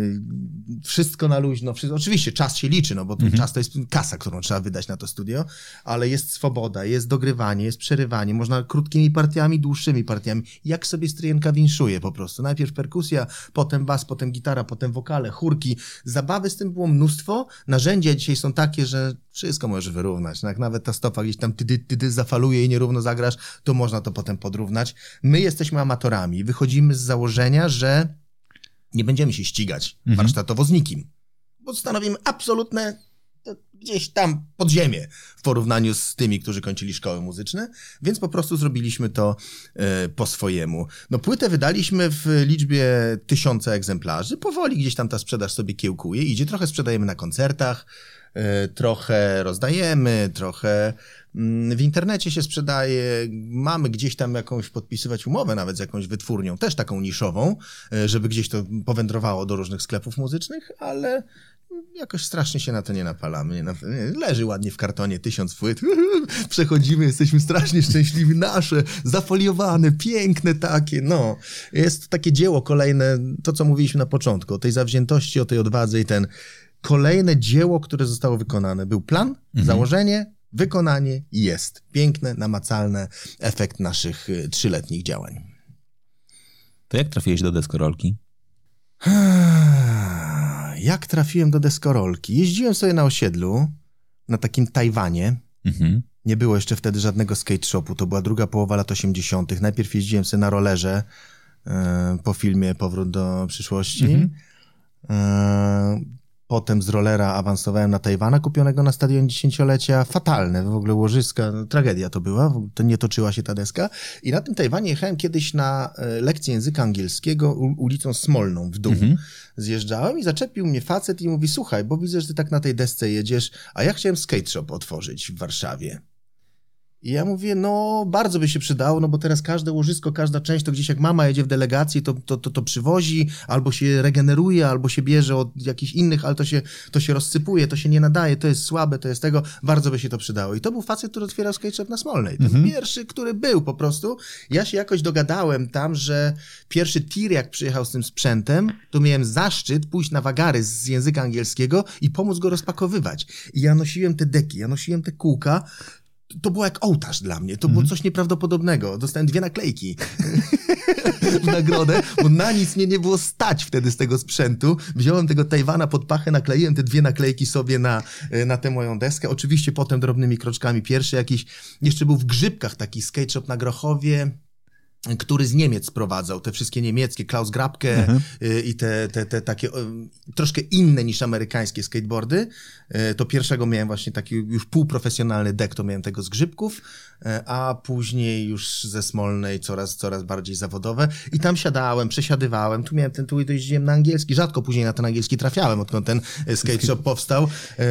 S1: wszystko na luźno. Wszystko. Oczywiście czas się liczy, no bo ten czas to jest kasa, którą trzeba wydać na to studio, ale jest swoboda, jest dogrywanie, jest przerywanie. Można krótkimi partiami, dłuższymi partiami. Jak sobie stryjenka winszuje po prostu. Najpierw perkusja, potem bas, potem gitara, potem wokale, chórki. Zabawy z tym było mnóstwo. Narzędzia dzisiaj są takie, że wszystko możesz wyrównać. No nawet ta stopa gdzieś tam tydy, tydy zafaluje i nierówno zagrasz, to można to potem podrównać. My jesteśmy amatorami. Wychodzimy z założenia, że nie będziemy się ścigać
S2: Mhm.
S1: warsztatowo z nikim. Bo stanowimy absolutne gdzieś tam podziemie w porównaniu z tymi, którzy kończyli szkoły muzyczne, więc po prostu zrobiliśmy to e, po swojemu. No płytę wydaliśmy w liczbie tysiąca egzemplarzy. Powoli gdzieś tam ta sprzedaż sobie kiełkuje. Idzie, trochę sprzedajemy na koncertach, trochę rozdajemy, trochę mm, w internecie się sprzedaje. Mamy gdzieś tam jakąś podpisywać umowę nawet z jakąś wytwórnią, też taką niszową, e, żeby gdzieś to powędrowało do różnych sklepów muzycznych, ale jakoś strasznie się na to nie napalamy. Leży ładnie w kartonie tysiąc płyt. Przechodzimy, jesteśmy strasznie szczęśliwi. Nasze, zafoliowane, piękne takie. No, jest takie dzieło kolejne, to co mówiliśmy na początku, o tej zawziętości, o tej odwadze i ten kolejne dzieło, które zostało wykonane. Był plan, założenie, wykonanie i jest. Piękne, namacalne efekt naszych y, trzyletnich działań.
S2: To jak trafiłeś do deskorolki?
S1: Jak trafiłem do deskorolki? Jeździłem sobie na osiedlu, na takim Tajwanie.
S2: Mhm.
S1: Nie było jeszcze wtedy żadnego skate shopu. To była druga połowa lat 80. Najpierw jeździłem sobie na rollerze e, po filmie Powrót do przyszłości. E, potem z rollera awansowałem na Tajwana, kupionego na stadionie dziesięciolecia. Fatalne, w ogóle łożyska, tragedia to była. To nie toczyła się ta deska. I na tym Tajwanie jechałem kiedyś na e, lekcję języka angielskiego ulicą Smolną w dół. Zjeżdżałem i zaczepił mnie facet i mówi, słuchaj, bo widzę, że ty tak na tej desce jedziesz, a ja chciałem skate shop otworzyć w Warszawie. I ja mówię, no bardzo by się przydało, no bo teraz każde łożysko, każda część, to gdzieś jak mama jedzie w delegacji, to, to, to, to przywozi, albo się regeneruje, albo się bierze od jakichś innych, ale to się, to się rozsypuje, to się nie nadaje, to jest słabe, to jest tego, bardzo by się to przydało. I to był facet, który otwierał skate shop na Smolnej. Ten pierwszy, który był po prostu. Ja się jakoś dogadałem tam, że pierwszy tir, jak przyjechał z tym sprzętem, to miałem zaszczyt pójść na wagary z języka angielskiego i pomóc go rozpakowywać. I ja nosiłem te deki, ja nosiłem te kółka, to było jak ołtarz dla mnie. To było coś nieprawdopodobnego. Dostałem dwie naklejki w nagrodę, bo na nic mnie nie było stać wtedy z tego sprzętu. Wziąłem tego Tajwana pod pachę, nakleiłem te dwie naklejki sobie na, e, na tę moją deskę. Oczywiście potem drobnymi kroczkami. Pierwszy jakiś, jeszcze był w Grzybkach taki skate shop na Grochowie, który z Niemiec sprowadzał, te wszystkie niemieckie, Klaus Grabke y, i te, te, te takie y, troszkę inne niż amerykańskie skateboardy. Y, To pierwszego miałem właśnie taki już półprofesjonalny deck, to miałem tego z grzybków, a później już ze Smolnej coraz, coraz bardziej zawodowe. I tam siadałem, przesiadywałem, tu miałem ten, tu jeździłem na angielski, rzadko później na ten angielski trafiałem, odkąd ten y, skate shop powstał. Y,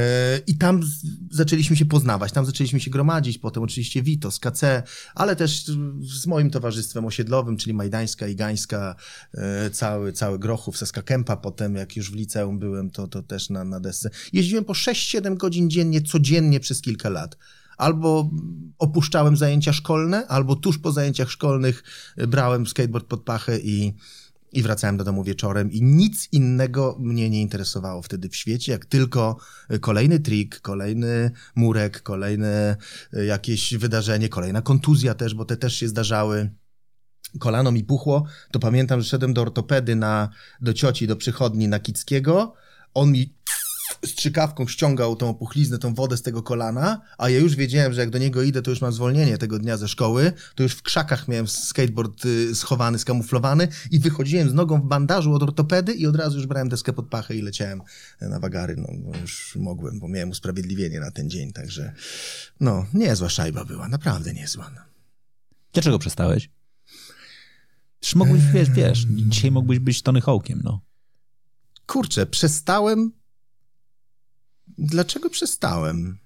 S1: i tam z- zaczęliśmy się poznawać, tam zaczęliśmy się gromadzić, potem oczywiście Vitos, KC, ale też z moim towarzystwem osiedlowym, czyli Majdańska i Gańska, e, cały, cały Grochów, Seska Kępa, potem jak już w liceum byłem, to, to też na, na desce. Jeździłem po 6-7 godzin dziennie, codziennie przez kilka lat. Albo opuszczałem zajęcia szkolne, albo tuż po zajęciach szkolnych e, brałem skateboard pod pachę i, i wracałem do domu wieczorem i nic innego mnie nie interesowało wtedy w świecie, jak tylko e, kolejny trik, kolejny murek, kolejne e, jakieś wydarzenie, kolejna kontuzja też, bo te też się zdarzały. Kolano mi puchło, to pamiętam, że szedłem do ortopedy na, do cioci, do przychodni na Kickiego. On mi strzykawką ściągał tą opuchliznę, tą wodę z tego kolana, a ja już wiedziałem, że jak do niego idę, to już mam zwolnienie tego dnia ze szkoły, to już w krzakach miałem skateboard y, schowany, skamuflowany i wychodziłem z nogą w bandażu od ortopedy i od razu już brałem deskę pod pachę i leciałem na wagary, no bo już mogłem, bo miałem usprawiedliwienie na ten dzień, także no, niezła szajba była, naprawdę niezła. no.
S2: Dlaczego przestałeś? Przecież mógłbyś, wiesz, wiesz, dzisiaj mógłbyś być Tony Hawkiem, no.
S1: Kurczę, przestałem. Dlaczego przestałem?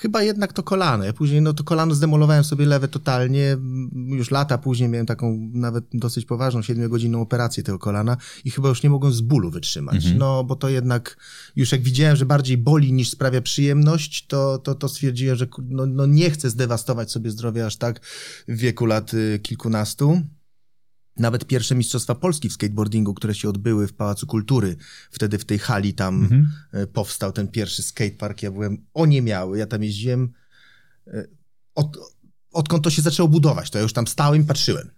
S1: chyba jednak to kolano. Ja później, no to kolano zdemolowałem sobie lewe totalnie. Już lata później miałem taką nawet dosyć poważną, siedmiogodzinną operację tego kolana i chyba już nie mogłem z bólu wytrzymać. Mhm. No, bo to jednak już jak widziałem, że bardziej boli niż sprawia przyjemność, to, to, to stwierdziłem, że no, no nie chcę zdewastować sobie zdrowia aż tak w wieku lat y, kilkunastu. Nawet pierwsze Mistrzostwa Polski w skateboardingu, które się odbyły w Pałacu Kultury, wtedy w tej hali tam mhm. E, powstał ten pierwszy skatepark. Ja byłem oniemiały, ja tam jeździłem. E, od, odkąd to się zaczęło budować, to ja już tam stałem i patrzyłem.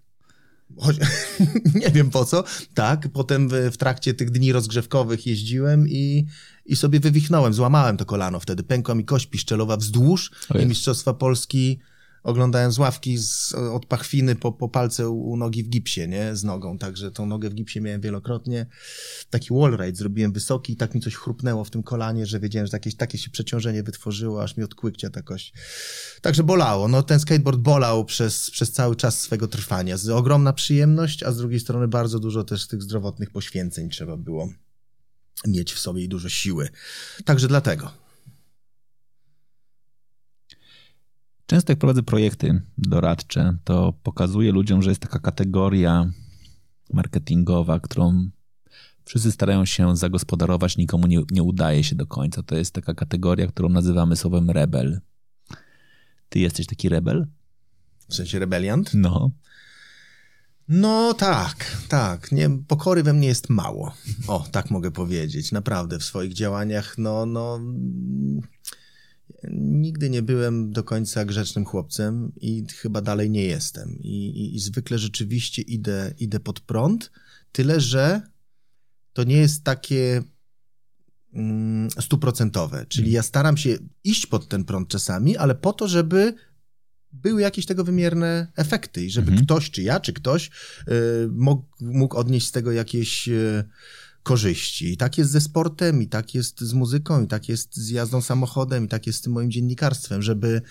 S1: Choć, nie wiem po co. Tak, potem w, w, trakcie tych dni rozgrzewkowych jeździłem i, i sobie wywichnąłem, złamałem to kolano wtedy. Pękła mi kość piszczelowa wzdłuż i Mistrzostwa Polski oglądałem z ławki z, od pachwiny po, po palce u, u, nogi w gipsie, nie? Z nogą, także tą nogę w gipsie miałem wielokrotnie. Taki wallride zrobiłem wysoki i tak mi coś chrupnęło w tym kolanie, że wiedziałem, że jakieś takie się przeciążenie wytworzyło, aż mi odkłykcia ta kość. Także bolało. No ten skateboard bolał przez, przez cały czas swego trwania. Z, ogromna przyjemność, a z drugiej strony bardzo dużo też tych zdrowotnych poświęceń trzeba było mieć w sobie i dużo siły. Także dlatego.
S2: Często jak prowadzę projekty doradcze, to pokazuję ludziom, że jest taka kategoria marketingowa, którą wszyscy starają się zagospodarować, nikomu nie, nie udaje się do końca. To jest taka kategoria, którą nazywamy słowem rebel. Ty jesteś taki rebel?
S1: W sensie rebeliant?
S2: No.
S1: No tak, tak. Nie, pokory we mnie jest mało. O, tak mogę powiedzieć. Naprawdę w swoich działaniach, no, no Nigdy nie byłem do końca grzecznym chłopcem i chyba dalej nie jestem. I, i, i zwykle rzeczywiście idę, idę pod prąd, tyle że to nie jest takie mm, stuprocentowe. Czyli ja staram się iść pod ten prąd czasami, ale po to, żeby były jakieś tego wymierne efekty i żeby mhm. ktoś, czy ja, czy ktoś y, mógł, mógł odnieść z tego jakieś. Korzyści. I tak jest ze sportem, i tak jest z muzyką, i tak jest z jazdą samochodem, i tak jest z tym moim dziennikarstwem, żeby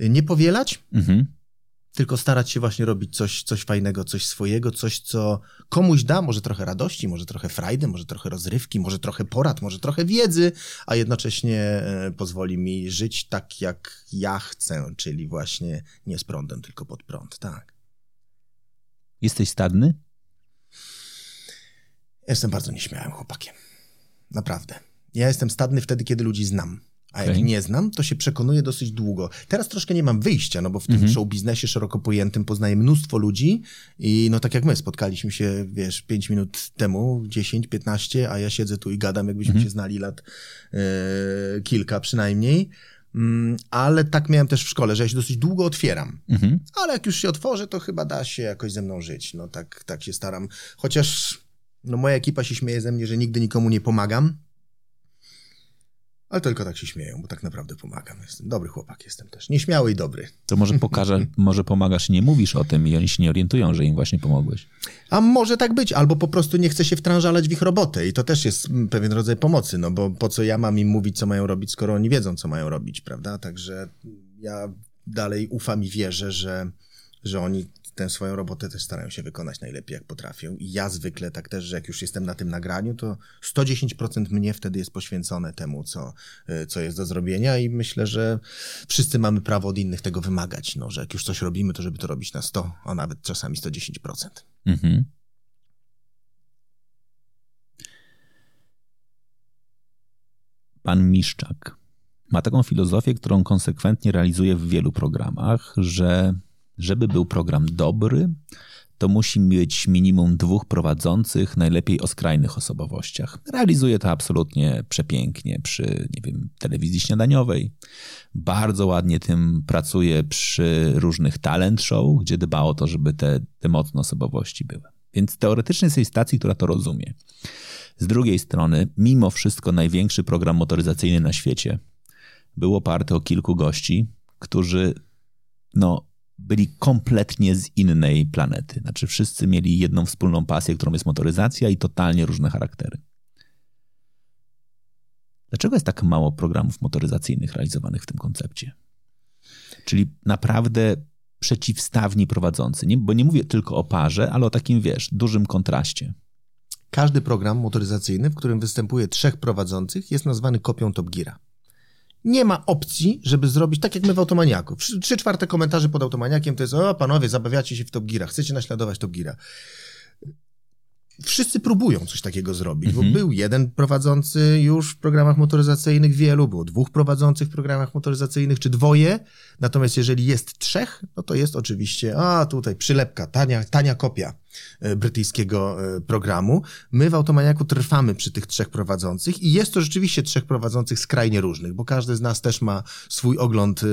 S1: nie powielać, mhm. tylko starać się właśnie robić coś, coś fajnego, coś swojego, coś, co komuś da, może trochę radości, może trochę frajdy, może trochę rozrywki, może trochę porad, może trochę wiedzy, a jednocześnie e, pozwoli mi żyć tak, jak ja chcę, czyli właśnie nie z prądem, tylko pod prąd, tak.
S2: Jesteś stadny?
S1: Jestem bardzo nieśmiałym chłopakiem. Naprawdę. Ja jestem stadny wtedy, kiedy ludzi znam. A jak nie znam, to się przekonuję dosyć długo. Teraz troszkę nie mam wyjścia, no bo w tym mhm. show biznesie szeroko pojętym poznaję mnóstwo ludzi i no tak jak my, spotkaliśmy się, wiesz, 5 minut temu, 10, 15, a ja siedzę tu i gadam, jakbyśmy mhm. się znali lat e, kilka przynajmniej. Mm, ale tak miałem też w szkole, że ja się dosyć długo otwieram. Mhm. Ale jak już się otworzę, to chyba da się jakoś ze mną żyć. No tak, tak się staram. Chociaż no moja ekipa się śmieje ze mnie, że nigdy nikomu nie pomagam. Ale tylko tak się śmieją, bo tak naprawdę pomagam. Jestem dobry chłopak, jestem też. Nieśmiały i dobry.
S2: To może pokażę, może pomagasz i nie mówisz o tym i oni się nie orientują, że im właśnie pomogłeś.
S1: A może tak być, albo po prostu nie chcę się wtrążalać w ich robotę i to też jest pewien rodzaj pomocy, no bo po co ja mam im mówić, co mają robić, skoro oni wiedzą, co mają robić, prawda? Także ja dalej ufam i wierzę, że, że oni tę swoją robotę też starają się wykonać najlepiej, jak potrafią. I ja zwykle tak też, że jak już jestem na tym nagraniu, to 110% mnie wtedy jest poświęcone temu, co, y, co jest do zrobienia i myślę, że wszyscy mamy prawo od innych tego wymagać, no, że jak już coś robimy, to żeby to robić na 100, a nawet czasami 110%. Mhm.
S2: Pan Miszczak ma taką filozofię, którą konsekwentnie realizuje w wielu programach, że żeby był program dobry, to musi mieć minimum dwóch prowadzących, najlepiej o skrajnych osobowościach. Realizuje to absolutnie przepięknie przy, nie wiem, telewizji śniadaniowej. Bardzo ładnie tym pracuje przy różnych talent show, gdzie dba o to, żeby te, te mocne osobowości były. Więc teoretycznie jest stacji, która to rozumie. Z drugiej strony, mimo wszystko największy program motoryzacyjny na świecie był oparty o kilku gości, którzy no, byli kompletnie z innej planety. Znaczy, wszyscy mieli jedną wspólną pasję, którą jest motoryzacja i totalnie różne charaktery. Dlaczego jest tak mało programów motoryzacyjnych realizowanych w tym koncepcie? Czyli naprawdę przeciwstawni prowadzący. Nie, bo nie mówię tylko o parze, ale o takim, wiesz, dużym kontraście.
S1: Każdy program motoryzacyjny, w którym występuje trzech prowadzących, jest nazwany kopią Top Geara. Nie ma opcji, żeby zrobić tak jak my w Automaniaku. Trzy czwarte komentarzy pod Automaniakiem to jest o panowie, zabawiacie się w Top Geara, chcecie naśladować Top Geara. Wszyscy próbują coś takiego zrobić,
S2: Mhm.
S1: bo był jeden prowadzący już w programach motoryzacyjnych, wielu, było dwóch prowadzących w programach motoryzacyjnych, czy dwoje. Natomiast jeżeli jest trzech, no to jest oczywiście, a tutaj przylepka, tania, tania kopia brytyjskiego e, programu. My w Automaniaku trwamy przy tych trzech prowadzących i jest to rzeczywiście trzech prowadzących skrajnie różnych, bo każdy z nas też ma swój ogląd e,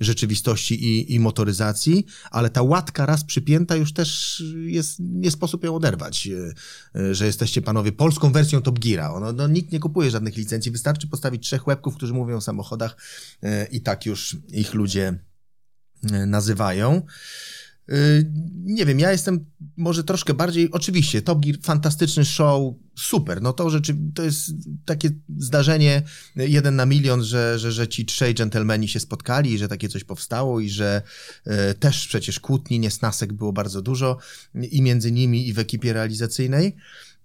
S1: rzeczywistości i, i motoryzacji, ale ta łatka raz przypięta już też jest, nie sposób ją oderwać, e, e, że jesteście panowie polską wersją Top Geara. Ono, no, nikt nie kupuje żadnych licencji, wystarczy postawić trzech łebków, którzy mówią o samochodach e, i tak już ich ludzie e, nazywają. Y, Nie wiem, ja jestem może troszkę bardziej, oczywiście, Top Gear, fantastyczny show, super, no to rzeczy, to jest takie zdarzenie jeden na milion, że, że, że ci trzej dżentelmeni się spotkali i że takie coś powstało i że e, też przecież kłótni, niesnasek było bardzo dużo i między nimi i w ekipie realizacyjnej,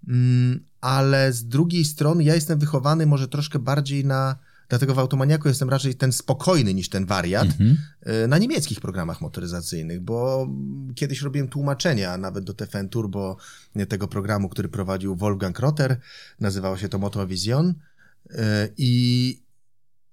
S1: Mm, ale z drugiej strony ja jestem wychowany może troszkę bardziej na, dlatego w Automaniaku jestem raczej ten spokojny niż ten wariat,
S2: Mhm.
S1: y, na niemieckich programach motoryzacyjnych, bo kiedyś robiłem tłumaczenia nawet do TFN Turbo nie, tego programu, który prowadził Wolfgang Rotter, nazywało się to Motovision y, i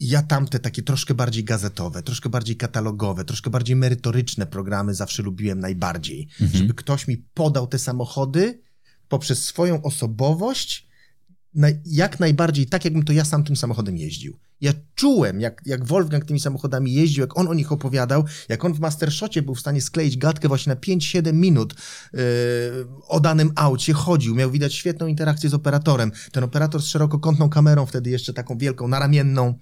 S1: ja tamte takie troszkę bardziej gazetowe, troszkę bardziej katalogowe, troszkę bardziej merytoryczne programy zawsze lubiłem najbardziej,
S2: Mhm.
S1: żeby ktoś mi podał te samochody poprzez swoją osobowość jak najbardziej tak, jakbym to ja sam tym samochodem jeździł. Ja czułem, jak, jak Wolfgang tymi samochodami jeździł, jak on o nich opowiadał, jak on w Mastershocie był w stanie skleić gadkę właśnie na 5-7 minut yy, o danym aucie, chodził, miał widać świetną interakcję z operatorem. Ten operator z szerokokątną kamerą, wtedy jeszcze taką wielką, naramienną,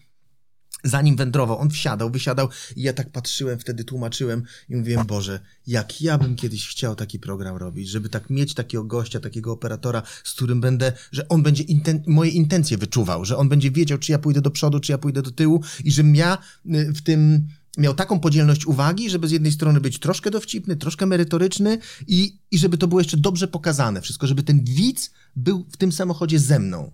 S1: zanim wędrował, on wsiadał, wysiadał i ja tak patrzyłem, wtedy tłumaczyłem i mówiłem, Boże, jak ja bym kiedyś chciał taki program robić, żeby tak mieć takiego gościa, takiego operatora, z którym będę, że on będzie inten moje intencje wyczuwał, że on będzie wiedział, czy ja pójdę do przodu, czy ja pójdę do tyłu i żebym ja y, w tym miał taką podzielność uwagi, żeby z jednej strony być troszkę dowcipny, troszkę merytoryczny i, i żeby to było jeszcze dobrze pokazane wszystko, żeby ten widz był w tym samochodzie ze mną.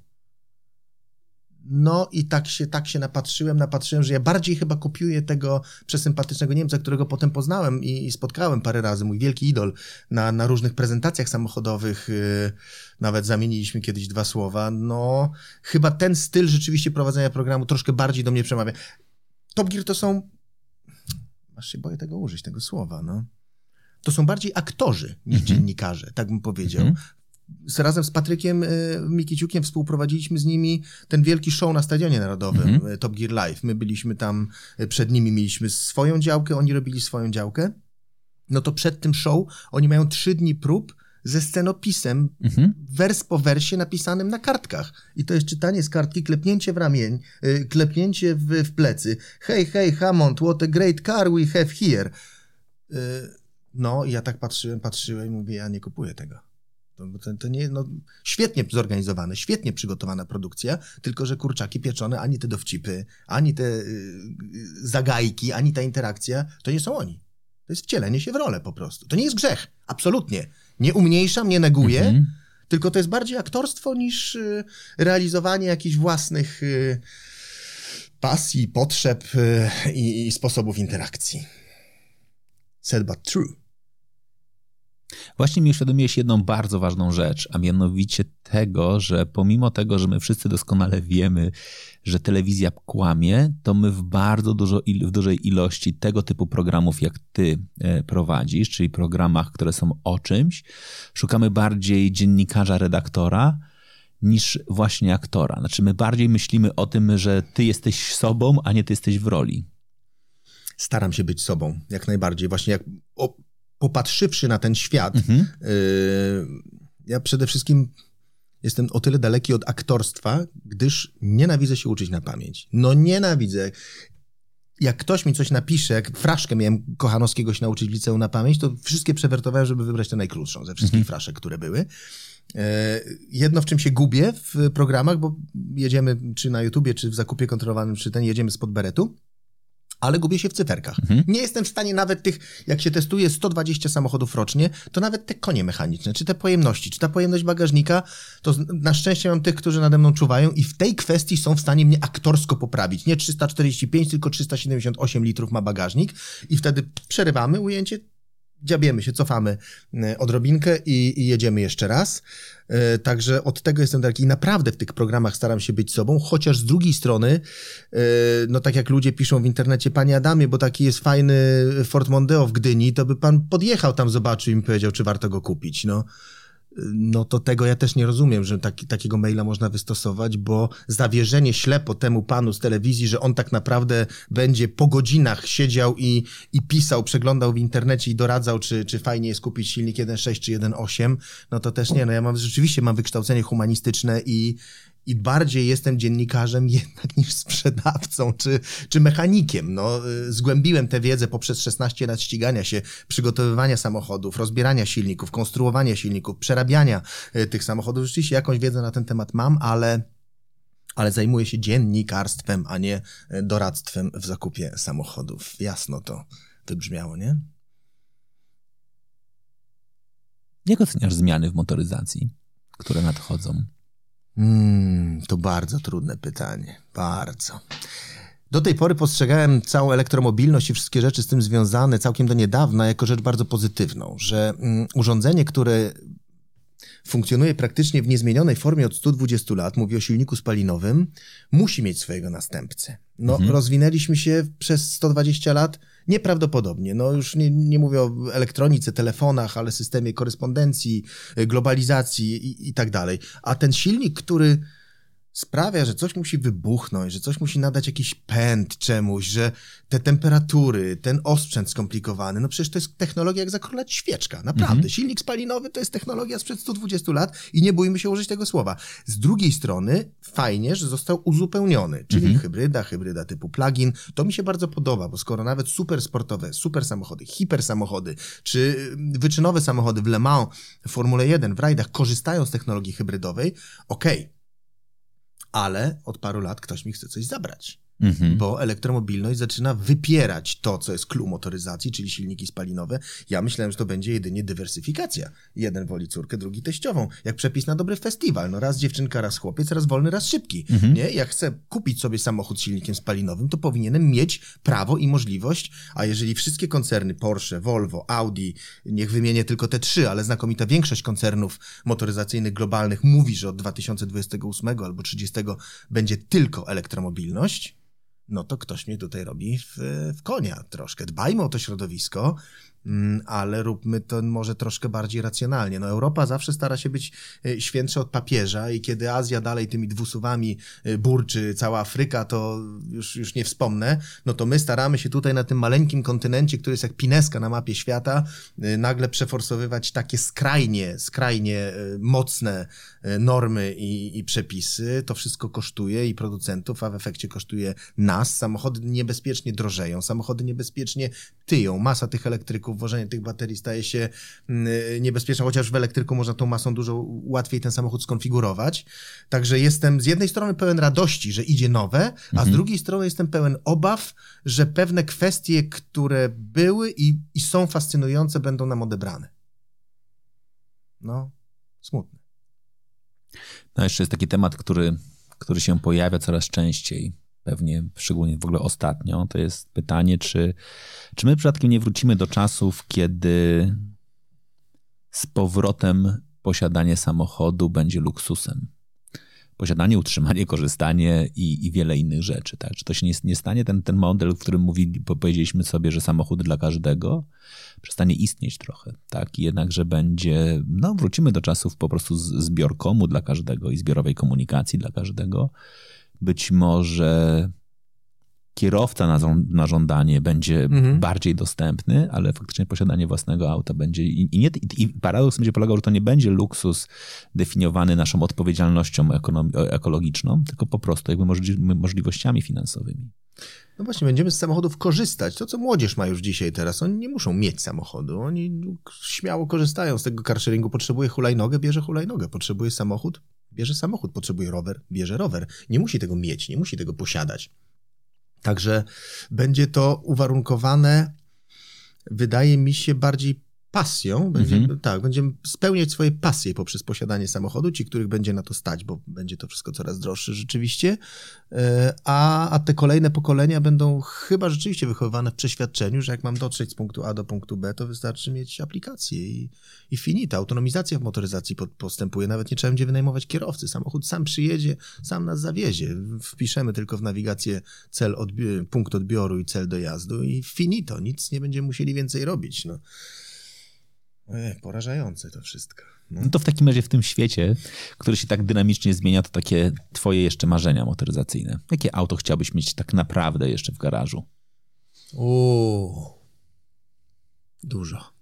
S1: No i tak się, tak się napatrzyłem, napatrzyłem, że ja bardziej chyba kopiuję tego przesympatycznego Niemca, którego potem poznałem i, i spotkałem parę razy, mój wielki idol, na, na różnych prezentacjach samochodowych, yy, nawet zamieniliśmy kiedyś dwa słowa. No, chyba ten styl rzeczywiście prowadzenia programu troszkę bardziej do mnie przemawia. Top Gear to są, aż się boję tego użyć, tego słowa, no. To są bardziej aktorzy niż
S2: Mhm.
S1: dziennikarze, tak bym powiedział
S2: Mhm.
S1: Z, razem z Patrykiem y, Mikiciukiem współprowadziliśmy z nimi ten wielki show na Stadionie Narodowym,
S2: Mhm.
S1: y, Top Gear Live. My byliśmy tam, y, przed nimi mieliśmy swoją działkę, oni robili swoją działkę. No to przed tym show oni mają trzy dni prób ze scenopisem,
S2: Mhm.
S1: wers po wersie napisanym na kartkach. I to jest czytanie z kartki, klepnięcie w ramień, klepnięcie w, w plecy. Hey, hey, Hammond, what a great car we have here. No, i ja tak patrzyłem, patrzyłem i mówię, ja nie kupuję tego. To, to, to nie, no, świetnie zorganizowane, świetnie przygotowana produkcja, tylko że kurczaki pieczone, ani te dowcipy, ani te y, y, zagajki, ani ta interakcja, to nie są oni. To jest wcielenie się w rolę po prostu. To nie jest grzech, absolutnie. Nie umniejszam, nie neguję,
S2: Mhm.
S1: tylko to jest bardziej aktorstwo niż y, realizowanie jakichś własnych y, pasji, potrzeb y, i, i sposobów interakcji. Said but true.
S2: Właśnie mi uświadomiłeś jedną bardzo ważną rzecz, a mianowicie tego, że pomimo tego, że my wszyscy doskonale wiemy, że telewizja kłamie, to my w bardzo dużo, w dużej ilości tego typu programów, jak ty e, prowadzisz, czyli programach, które są o czymś, szukamy bardziej dziennikarza, redaktora, niż właśnie aktora. Znaczy, my bardziej myślimy o tym, że ty jesteś sobą, a nie ty jesteś w roli.
S1: Staram się być sobą, jak najbardziej. Właśnie jak popatrzywszy na ten świat,
S2: Mhm.
S1: y, ja przede wszystkim jestem o tyle daleki od aktorstwa, gdyż nienawidzę się uczyć na pamięć. No nienawidzę. Jak ktoś mi coś napisze, jak fraszkę miałem Kochanowskiego się nauczyć w liceum na pamięć, to wszystkie przewertowałem, żeby wybrać tę najkrótszą ze wszystkich fraszek, które były. E, Jedno, w czym się gubię w programach, bo jedziemy czy na YouTubie, czy w zakupie kontrolowanym, czy ten, jedziemy spod beretu. Ale gubię się w cyferkach. Nie jestem w stanie nawet tych, jak się testuje 120 samochodów rocznie, to nawet te konie mechaniczne, czy te pojemności, czy ta pojemność bagażnika, to na szczęście mam tych, którzy nade mną czuwają i w tej kwestii są w stanie mnie aktorsko poprawić. Nie 345, tylko 378 litrów ma bagażnik i wtedy przerywamy ujęcie, dziabiemy się, cofamy e, odrobinkę i, i jedziemy jeszcze raz. E, Także od tego jestem taki, naprawdę w tych programach staram się być sobą, chociaż z drugiej strony, e, no tak jak ludzie piszą w internecie, panie Adamie, bo taki jest fajny Ford Mondeo w Gdyni, to by pan podjechał tam, zobaczył i mi powiedział, czy warto go kupić. No, no to tego ja też nie rozumiem, że taki, takiego maila można wystosować, bo zawierzenie ślepo temu panu z telewizji, że on tak naprawdę będzie po godzinach siedział i, i pisał, przeglądał w internecie i doradzał, czy, czy fajnie jest kupić silnik 1.6 czy 1.8, no to też nie. No ja mam rzeczywiście mam wykształcenie humanistyczne i, i bardziej jestem dziennikarzem jednak niż sprzedawcą czy, czy mechanikiem. No, y, zgłębiłem tę wiedzę poprzez 16 lat ścigania się, przygotowywania samochodów, rozbierania silników, konstruowania silników, przerabiania y, tych samochodów. Rzeczywiście jakąś wiedzę na ten temat mam, ale, ale zajmuję się dziennikarstwem, a nie y, doradztwem w zakupie samochodów. Jasno to wybrzmiało, nie?
S2: Jak oceniasz zmiany w motoryzacji, które nadchodzą?
S1: Mm, to bardzo trudne pytanie. Bardzo. Do tej pory postrzegałem całą elektromobilność i wszystkie rzeczy z tym związane całkiem do niedawna jako rzecz bardzo pozytywną, że mm, urządzenie, które funkcjonuje praktycznie w niezmienionej formie od 120 lat, mówię o silniku spalinowym, musi mieć swojego następcę. No, rozwinęliśmy się przez 120 lat nieprawdopodobnie. No, już nie, nie mówię o elektronice, telefonach, ale systemie korespondencji, globalizacji i, i tak dalej. A ten silnik, który sprawia, że coś musi wybuchnąć, że coś musi nadać jakiś pęd czemuś, że te temperatury, ten osprzęt skomplikowany, no przecież to jest technologia jak zakrólać świeczka, naprawdę. Silnik spalinowy to jest technologia sprzed 120 lat i nie bójmy się użyć tego słowa. Z drugiej strony fajnie, że został uzupełniony, czyli hybryda, hybryda typu plug-in. To mi się bardzo podoba, bo skoro nawet super sportowe, super samochody, hiper samochody, czy wyczynowe samochody w Le Mans, w Formule 1, w rajdach korzystają z technologii hybrydowej, okej, ale od paru lat ktoś mi chce coś zabrać.
S2: Mhm.
S1: Bo elektromobilność zaczyna wypierać to, co jest clue motoryzacji, czyli silniki spalinowe. Ja myślałem, że to będzie jedynie dywersyfikacja. Jeden woli córkę, drugi teściową. Jak przepis na dobry festiwal. No raz dziewczynka, raz chłopiec, raz wolny, raz szybki. Nie? Jak chcę kupić sobie samochód z silnikiem spalinowym, to powinienem mieć prawo i możliwość, a jeżeli wszystkie koncerny Porsche, Volvo, Audi, niech wymienię tylko te trzy, ale znakomita większość koncernów motoryzacyjnych globalnych mówi, że od 2028 albo 30 będzie tylko elektromobilność, no to ktoś mnie tutaj robi w, w konia troszkę. Dbajmy o to środowisko, ale róbmy to może troszkę bardziej racjonalnie. No Europa zawsze stara się być y, świętsza od papieża i kiedy Azja dalej tymi dwusuwami y, burczy, cała Afryka, to już, już nie wspomnę, no to my staramy się tutaj na tym maleńkim kontynencie, który jest jak pineska na mapie świata, y, nagle przeforsowywać takie skrajnie, skrajnie mocne normy i, i przepisy. To wszystko kosztuje i producentów, a w efekcie kosztuje nas. Samochody niebezpiecznie drożeją, samochody niebezpiecznie tyją. Masa tych elektryków, wożenie tych baterii staje się mm, niebezpieczna, chociaż w elektryku można tą masą dużo łatwiej ten samochód skonfigurować. Także jestem z jednej strony pełen radości, że idzie nowe, a z drugiej strony jestem pełen obaw, że pewne kwestie, które były i, i są fascynujące, będą nam odebrane. No, smutne.
S2: No jeszcze jest taki temat, który, który się pojawia coraz częściej, pewnie szczególnie w ogóle ostatnio, to jest pytanie, czy, czy my przypadkiem nie wrócimy do czasów, kiedy z powrotem posiadanie samochodu będzie luksusem. Posiadanie, utrzymanie, korzystanie i, i wiele innych rzeczy. Tak? Czy to się nie, nie stanie ten, ten model, w którym mówili, po- powiedzieliśmy sobie, że samochód dla każdego przestanie istnieć trochę. Tak? I jednakże będzie, no wrócimy do czasów po prostu zbiorkomu dla każdego i zbiorowej komunikacji dla każdego. Być może kierowca na, na żądanie będzie
S1: Mhm.
S2: bardziej dostępny, ale faktycznie posiadanie własnego auta będzie. I, i, nie, i paradoks będzie polegał, że to nie będzie luksus definiowany naszą odpowiedzialnością ekologiczną, tylko po prostu jakby możli- możliwościami finansowymi.
S1: No właśnie, będziemy z samochodów korzystać. To, co młodzież ma już dzisiaj teraz. Oni nie muszą mieć samochodu. Oni śmiało korzystają z tego carsharingu. Potrzebuje hulajnogę, bierze hulajnogę. Potrzebuje samochód, bierze samochód. Potrzebuje rower, bierze rower. Nie musi tego mieć, nie musi tego posiadać. Także będzie to uwarunkowane, wydaje mi się, bardziej pasją, będziemy,
S2: Mhm.
S1: tak, będziemy spełniać swoje pasje poprzez posiadanie samochodu, ci, których będzie na to stać, bo będzie to wszystko coraz droższe rzeczywiście, E, a, a te kolejne pokolenia będą chyba rzeczywiście wychowywane w przeświadczeniu, że jak mam dotrzeć z punktu A do punktu B, to wystarczy mieć aplikację i, i finita. Autonomizacja w motoryzacji po, postępuje, nawet nie trzeba będzie wynajmować kierowcy, samochód sam przyjedzie, sam nas zawiezie. Wpiszemy tylko w nawigację cel odbi- punkt odbioru i cel dojazdu i finito, nic nie będziemy musieli więcej robić. No. Ojej, porażające to wszystko. No.
S2: No to w takim razie w tym świecie, który się tak dynamicznie zmienia, to takie twoje jeszcze marzenia motoryzacyjne. Jakie auto chciałbyś mieć tak naprawdę jeszcze w garażu?
S1: O, dużo.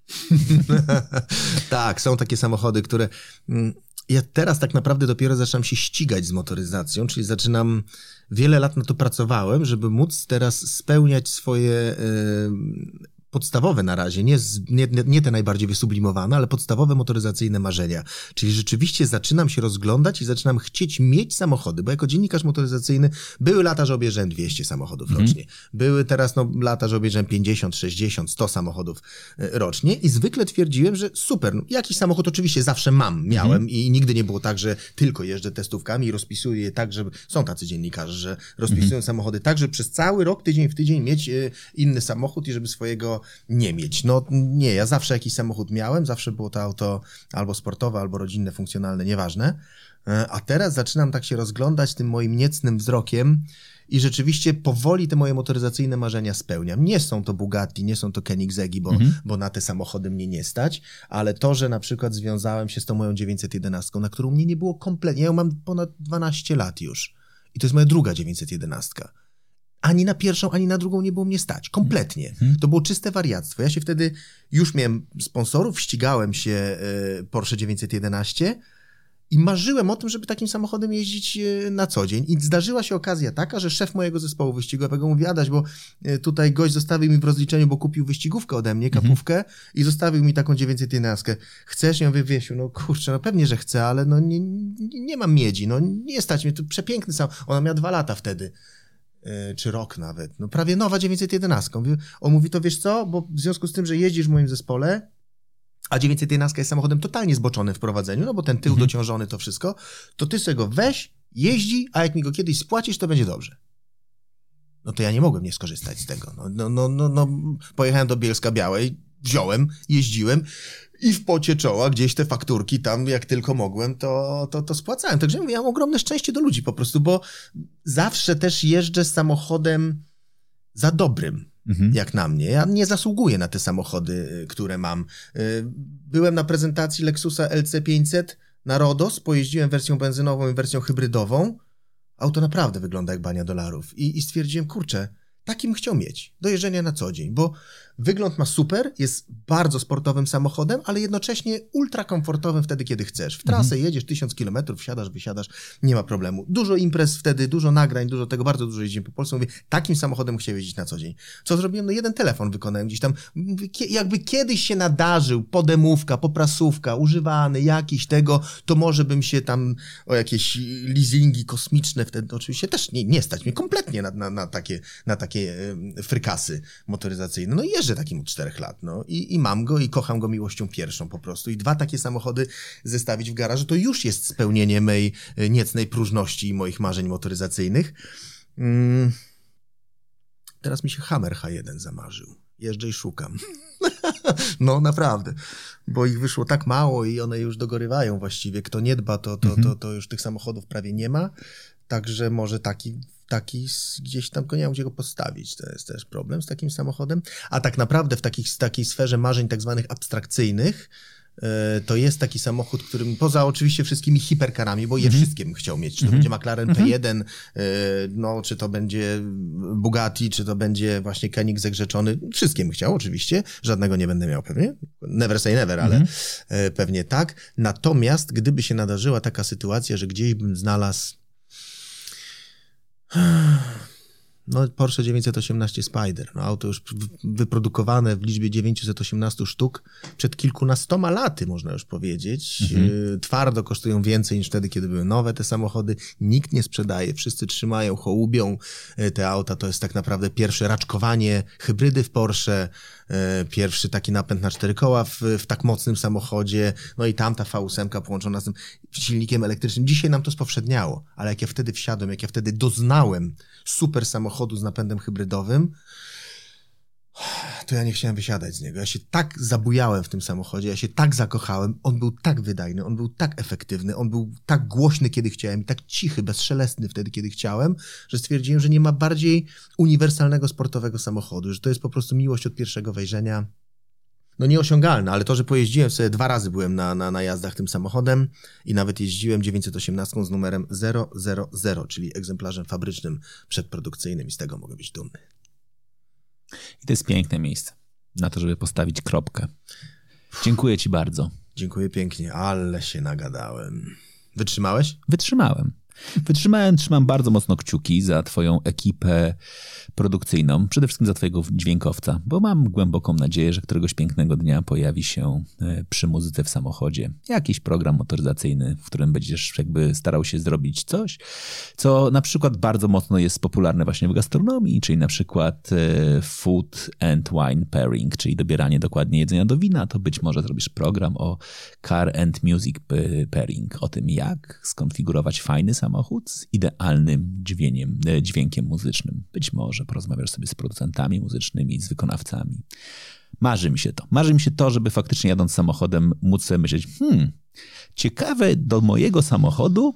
S1: tak, są takie samochody, które. mm, Ja teraz tak naprawdę dopiero zaczynam się ścigać z motoryzacją, czyli zaczynam. Wiele lat na to pracowałem, żeby móc teraz spełniać swoje podstawowe na razie, nie, nie, nie- te najbardziej wysublimowane, ale podstawowe motoryzacyjne marzenia. Czyli rzeczywiście zaczynam się rozglądać i zaczynam chcieć mieć samochody, bo jako dziennikarz motoryzacyjny były lata, że objeżdżałem 200 samochodów rocznie. Były teraz no, lata, że objeżdżałem 50, 60, 100 samochodów e, rocznie i zwykle twierdziłem, że super, no, jakiś samochód oczywiście zawsze mam, miałem i nigdy nie było tak, że tylko jeżdżę testówkami i rozpisuję je tak, żeby... Są tacy dziennikarze, że rozpisują samochody tak, żeby przez cały rok, tydzień w tydzień mieć e, inny samochód i żeby swojego nie mieć. No nie, ja zawsze jakiś samochód miałem, zawsze było to auto albo sportowe, albo rodzinne, funkcjonalne, nieważne. E, A teraz zaczynam tak się rozglądać tym moim niecnym wzrokiem i rzeczywiście powoli te moje motoryzacyjne marzenia spełniam. Nie są to Bugatti, nie są to Koenigseggi, bo, bo na te samochody mnie nie stać, ale to, że na przykład związałem się z tą moją 911, na którą mnie nie było kompletnie, ja ją mam ponad 12 lat już i to jest moja druga 911 ani na pierwszą, ani na drugą nie było mnie stać. Kompletnie. To było czyste wariactwo. Ja się wtedy już miałem sponsorów, ścigałem się e, Porsche 911 i marzyłem o tym, żeby takim samochodem jeździć e, na co dzień. I zdarzyła się okazja taka, że szef mojego zespołu wyścigowego mówi, Adaś, bo e, tutaj gość zostawił mi w rozliczeniu, bo kupił wyścigówkę ode mnie, kapówkę i zostawił mi taką 911. Chcesz? Ja mówię, Wiesiu, no kurczę, no pewnie, że chcę, ale no nie, nie, nie mam miedzi, no nie stać mnie, to przepiękny sam. Ona miała dwa lata wtedy czy rok nawet, no prawie nowa 911. Mówi- On mówi, to wiesz co, bo w związku z tym, że jeździsz w moim zespole, a 911 jest samochodem totalnie zboczonym w prowadzeniu, no bo ten tył dociążony, to wszystko, to ty sobie go weź, jeździ, a jak mi go kiedyś spłacisz, to będzie dobrze. No to ja nie mogłem nie skorzystać z tego. No, no, no, no, no pojechałem do Bielska Białej, wziąłem, jeździłem i w pocie czoła gdzieś te fakturki tam, jak tylko mogłem, to, to, to spłacałem. Także ja mam ogromne szczęście do ludzi po prostu, bo zawsze też jeżdżę samochodem za dobrym,
S2: Mhm.
S1: jak na mnie. Ja nie zasługuję na te samochody, y, które mam. Y, Byłem na prezentacji Lexusa LC500 na Rodos, pojeździłem wersją benzynową i wersją hybrydową. Auto naprawdę wygląda jak bania dolarów. I, i stwierdziłem, kurczę, takim chciał mieć do jeżdżenia na co dzień, bo wygląd ma super, jest bardzo sportowym samochodem, ale jednocześnie ultra komfortowym wtedy, kiedy chcesz. W trasę jedziesz tysiąc kilometrów, wsiadasz, wysiadasz, nie ma problemu. Dużo imprez wtedy, dużo nagrań, dużo tego, bardzo dużo jeździmy po Polsce. Mówię, takim samochodem chciałem jeździć na co dzień. Co zrobiłem? No jeden telefon wykonałem gdzieś tam. Jakby kiedyś się nadarzył podemówka, poprasówka, używany jakiś tego, to może bym się tam o jakieś leasingi kosmiczne wtedy oczywiście też nie, nie stać mnie kompletnie na, na, na takie, na takie em, frykasy motoryzacyjne. No i jeżdżę takim od czterech lat, no i, i mam go i kocham go miłością pierwszą po prostu. I dwa takie samochody zestawić w garażu to już jest spełnienie mej e, niecnej próżności i moich marzeń motoryzacyjnych. Mm. Teraz mi się Hammer H1 zamarzył. Jeżdżę i szukam. No, naprawdę. Bo ich wyszło tak mało i one już dogorywają właściwie. Kto nie dba, to, to, to, to już tych samochodów prawie nie ma. Także może taki, taki gdzieś tam go nie mam gdzie go postawić. To jest też problem z takim samochodem. A tak naprawdę w takich, takiej sferze marzeń tak zwanych abstrakcyjnych e, to jest taki samochód, którym poza oczywiście wszystkimi hiperkarami, bo je wszystkie bym chciał mieć. Czy to będzie McLaren P1, e, no, czy to będzie Bugatti, czy to będzie właśnie Koenigsegg rzeczony. Wszystkie bym chciał oczywiście. Żadnego nie będę miał pewnie. Never say never, ale e, pewnie tak. Natomiast gdyby się nadarzyła taka sytuacja, że gdzieś bym znalazł No, Porsche 918 Spider. No, auto już wyprodukowane w liczbie 918 sztuk przed kilkunastoma laty, można już powiedzieć. Mhm. Y, twardo kosztują więcej niż wtedy, kiedy były nowe te samochody. Nikt nie sprzedaje, wszyscy trzymają, hołubią y, te auta. To jest tak naprawdę pierwsze raczkowanie hybrydy w Porsche, pierwszy taki napęd na cztery koła w, w tak mocnym samochodzie. No i tamta V8 połączona z tym silnikiem elektrycznym. Dzisiaj nam to spowszedniało, ale jak ja wtedy wsiadłem, jak ja wtedy doznałem super samochodu z napędem hybrydowym, to ja nie chciałem wysiadać z niego. Ja się tak zabujałem w tym samochodzie, ja się tak zakochałem. On był tak wydajny, on był tak efektywny, on był tak głośny, kiedy chciałem i tak cichy, bezszelestny wtedy, kiedy chciałem, że stwierdziłem, że nie ma bardziej uniwersalnego sportowego samochodu, że to jest po prostu miłość od pierwszego wejrzenia no nieosiągalne, ale to, że pojeździłem sobie dwa razy byłem na, na, na jazdach tym samochodem i nawet jeździłem 918 z numerem 000, czyli egzemplarzem fabrycznym przedprodukcyjnym i z tego mogę być dumny.
S2: I to jest piękne miejsce na to, żeby postawić kropkę. Dziękuję Ci bardzo.
S1: Dziękuję pięknie, ale się nagadałem. Wytrzymałeś?
S2: Wytrzymałem. Wytrzymałem, trzymam bardzo mocno kciuki za Twoją ekipę produkcyjną, przede wszystkim za Twojego dźwiękowca, bo mam głęboką nadzieję, że któregoś pięknego dnia pojawi się e, przy muzyce w samochodzie. Jakiś program motoryzacyjny, w którym będziesz jakby starał się zrobić coś, co na przykład bardzo mocno jest popularne właśnie w gastronomii, czyli na przykład e, food and wine pairing, czyli dobieranie dokładnie jedzenia do wina, to być może zrobisz program o car and music pairing, o tym jak skonfigurować fajny samochód z idealnym dźwiękiem, e, dźwiękiem muzycznym. Być może porozmawiasz sobie z producentami muzycznymi, z wykonawcami. Marzy mi się to. Marzy mi się to, żeby faktycznie jadąc samochodem móc sobie myśleć, hmm, ciekawe do mojego samochodu,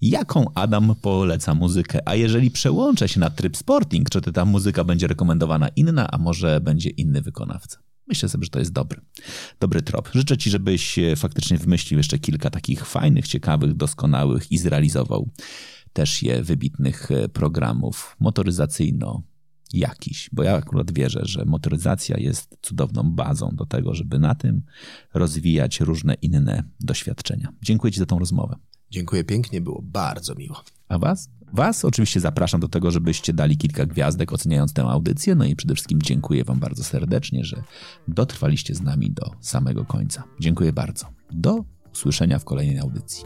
S2: jaką Adam poleca muzykę. A jeżeli przełączę się na tryb sporting, czy ta muzyka będzie rekomendowana inna, a może będzie inny wykonawca. Myślę sobie, że to jest dobry, dobry trop. Życzę Ci, żebyś faktycznie wymyślił jeszcze kilka takich fajnych, ciekawych, doskonałych i zrealizował też je wybitnych e, programów motoryzacyjno jakiś, bo ja akurat wierzę, że motoryzacja jest cudowną bazą do tego, żeby na tym rozwijać różne inne doświadczenia. Dziękuję Ci za tą rozmowę.
S1: Dziękuję pięknie, było bardzo miło.
S2: A Was? Was oczywiście zapraszam do tego, żebyście dali kilka gwiazdek oceniając tę audycję. No i przede wszystkim dziękuję Wam bardzo serdecznie, że dotrwaliście z nami do samego końca. Dziękuję bardzo. Do usłyszenia w kolejnej audycji.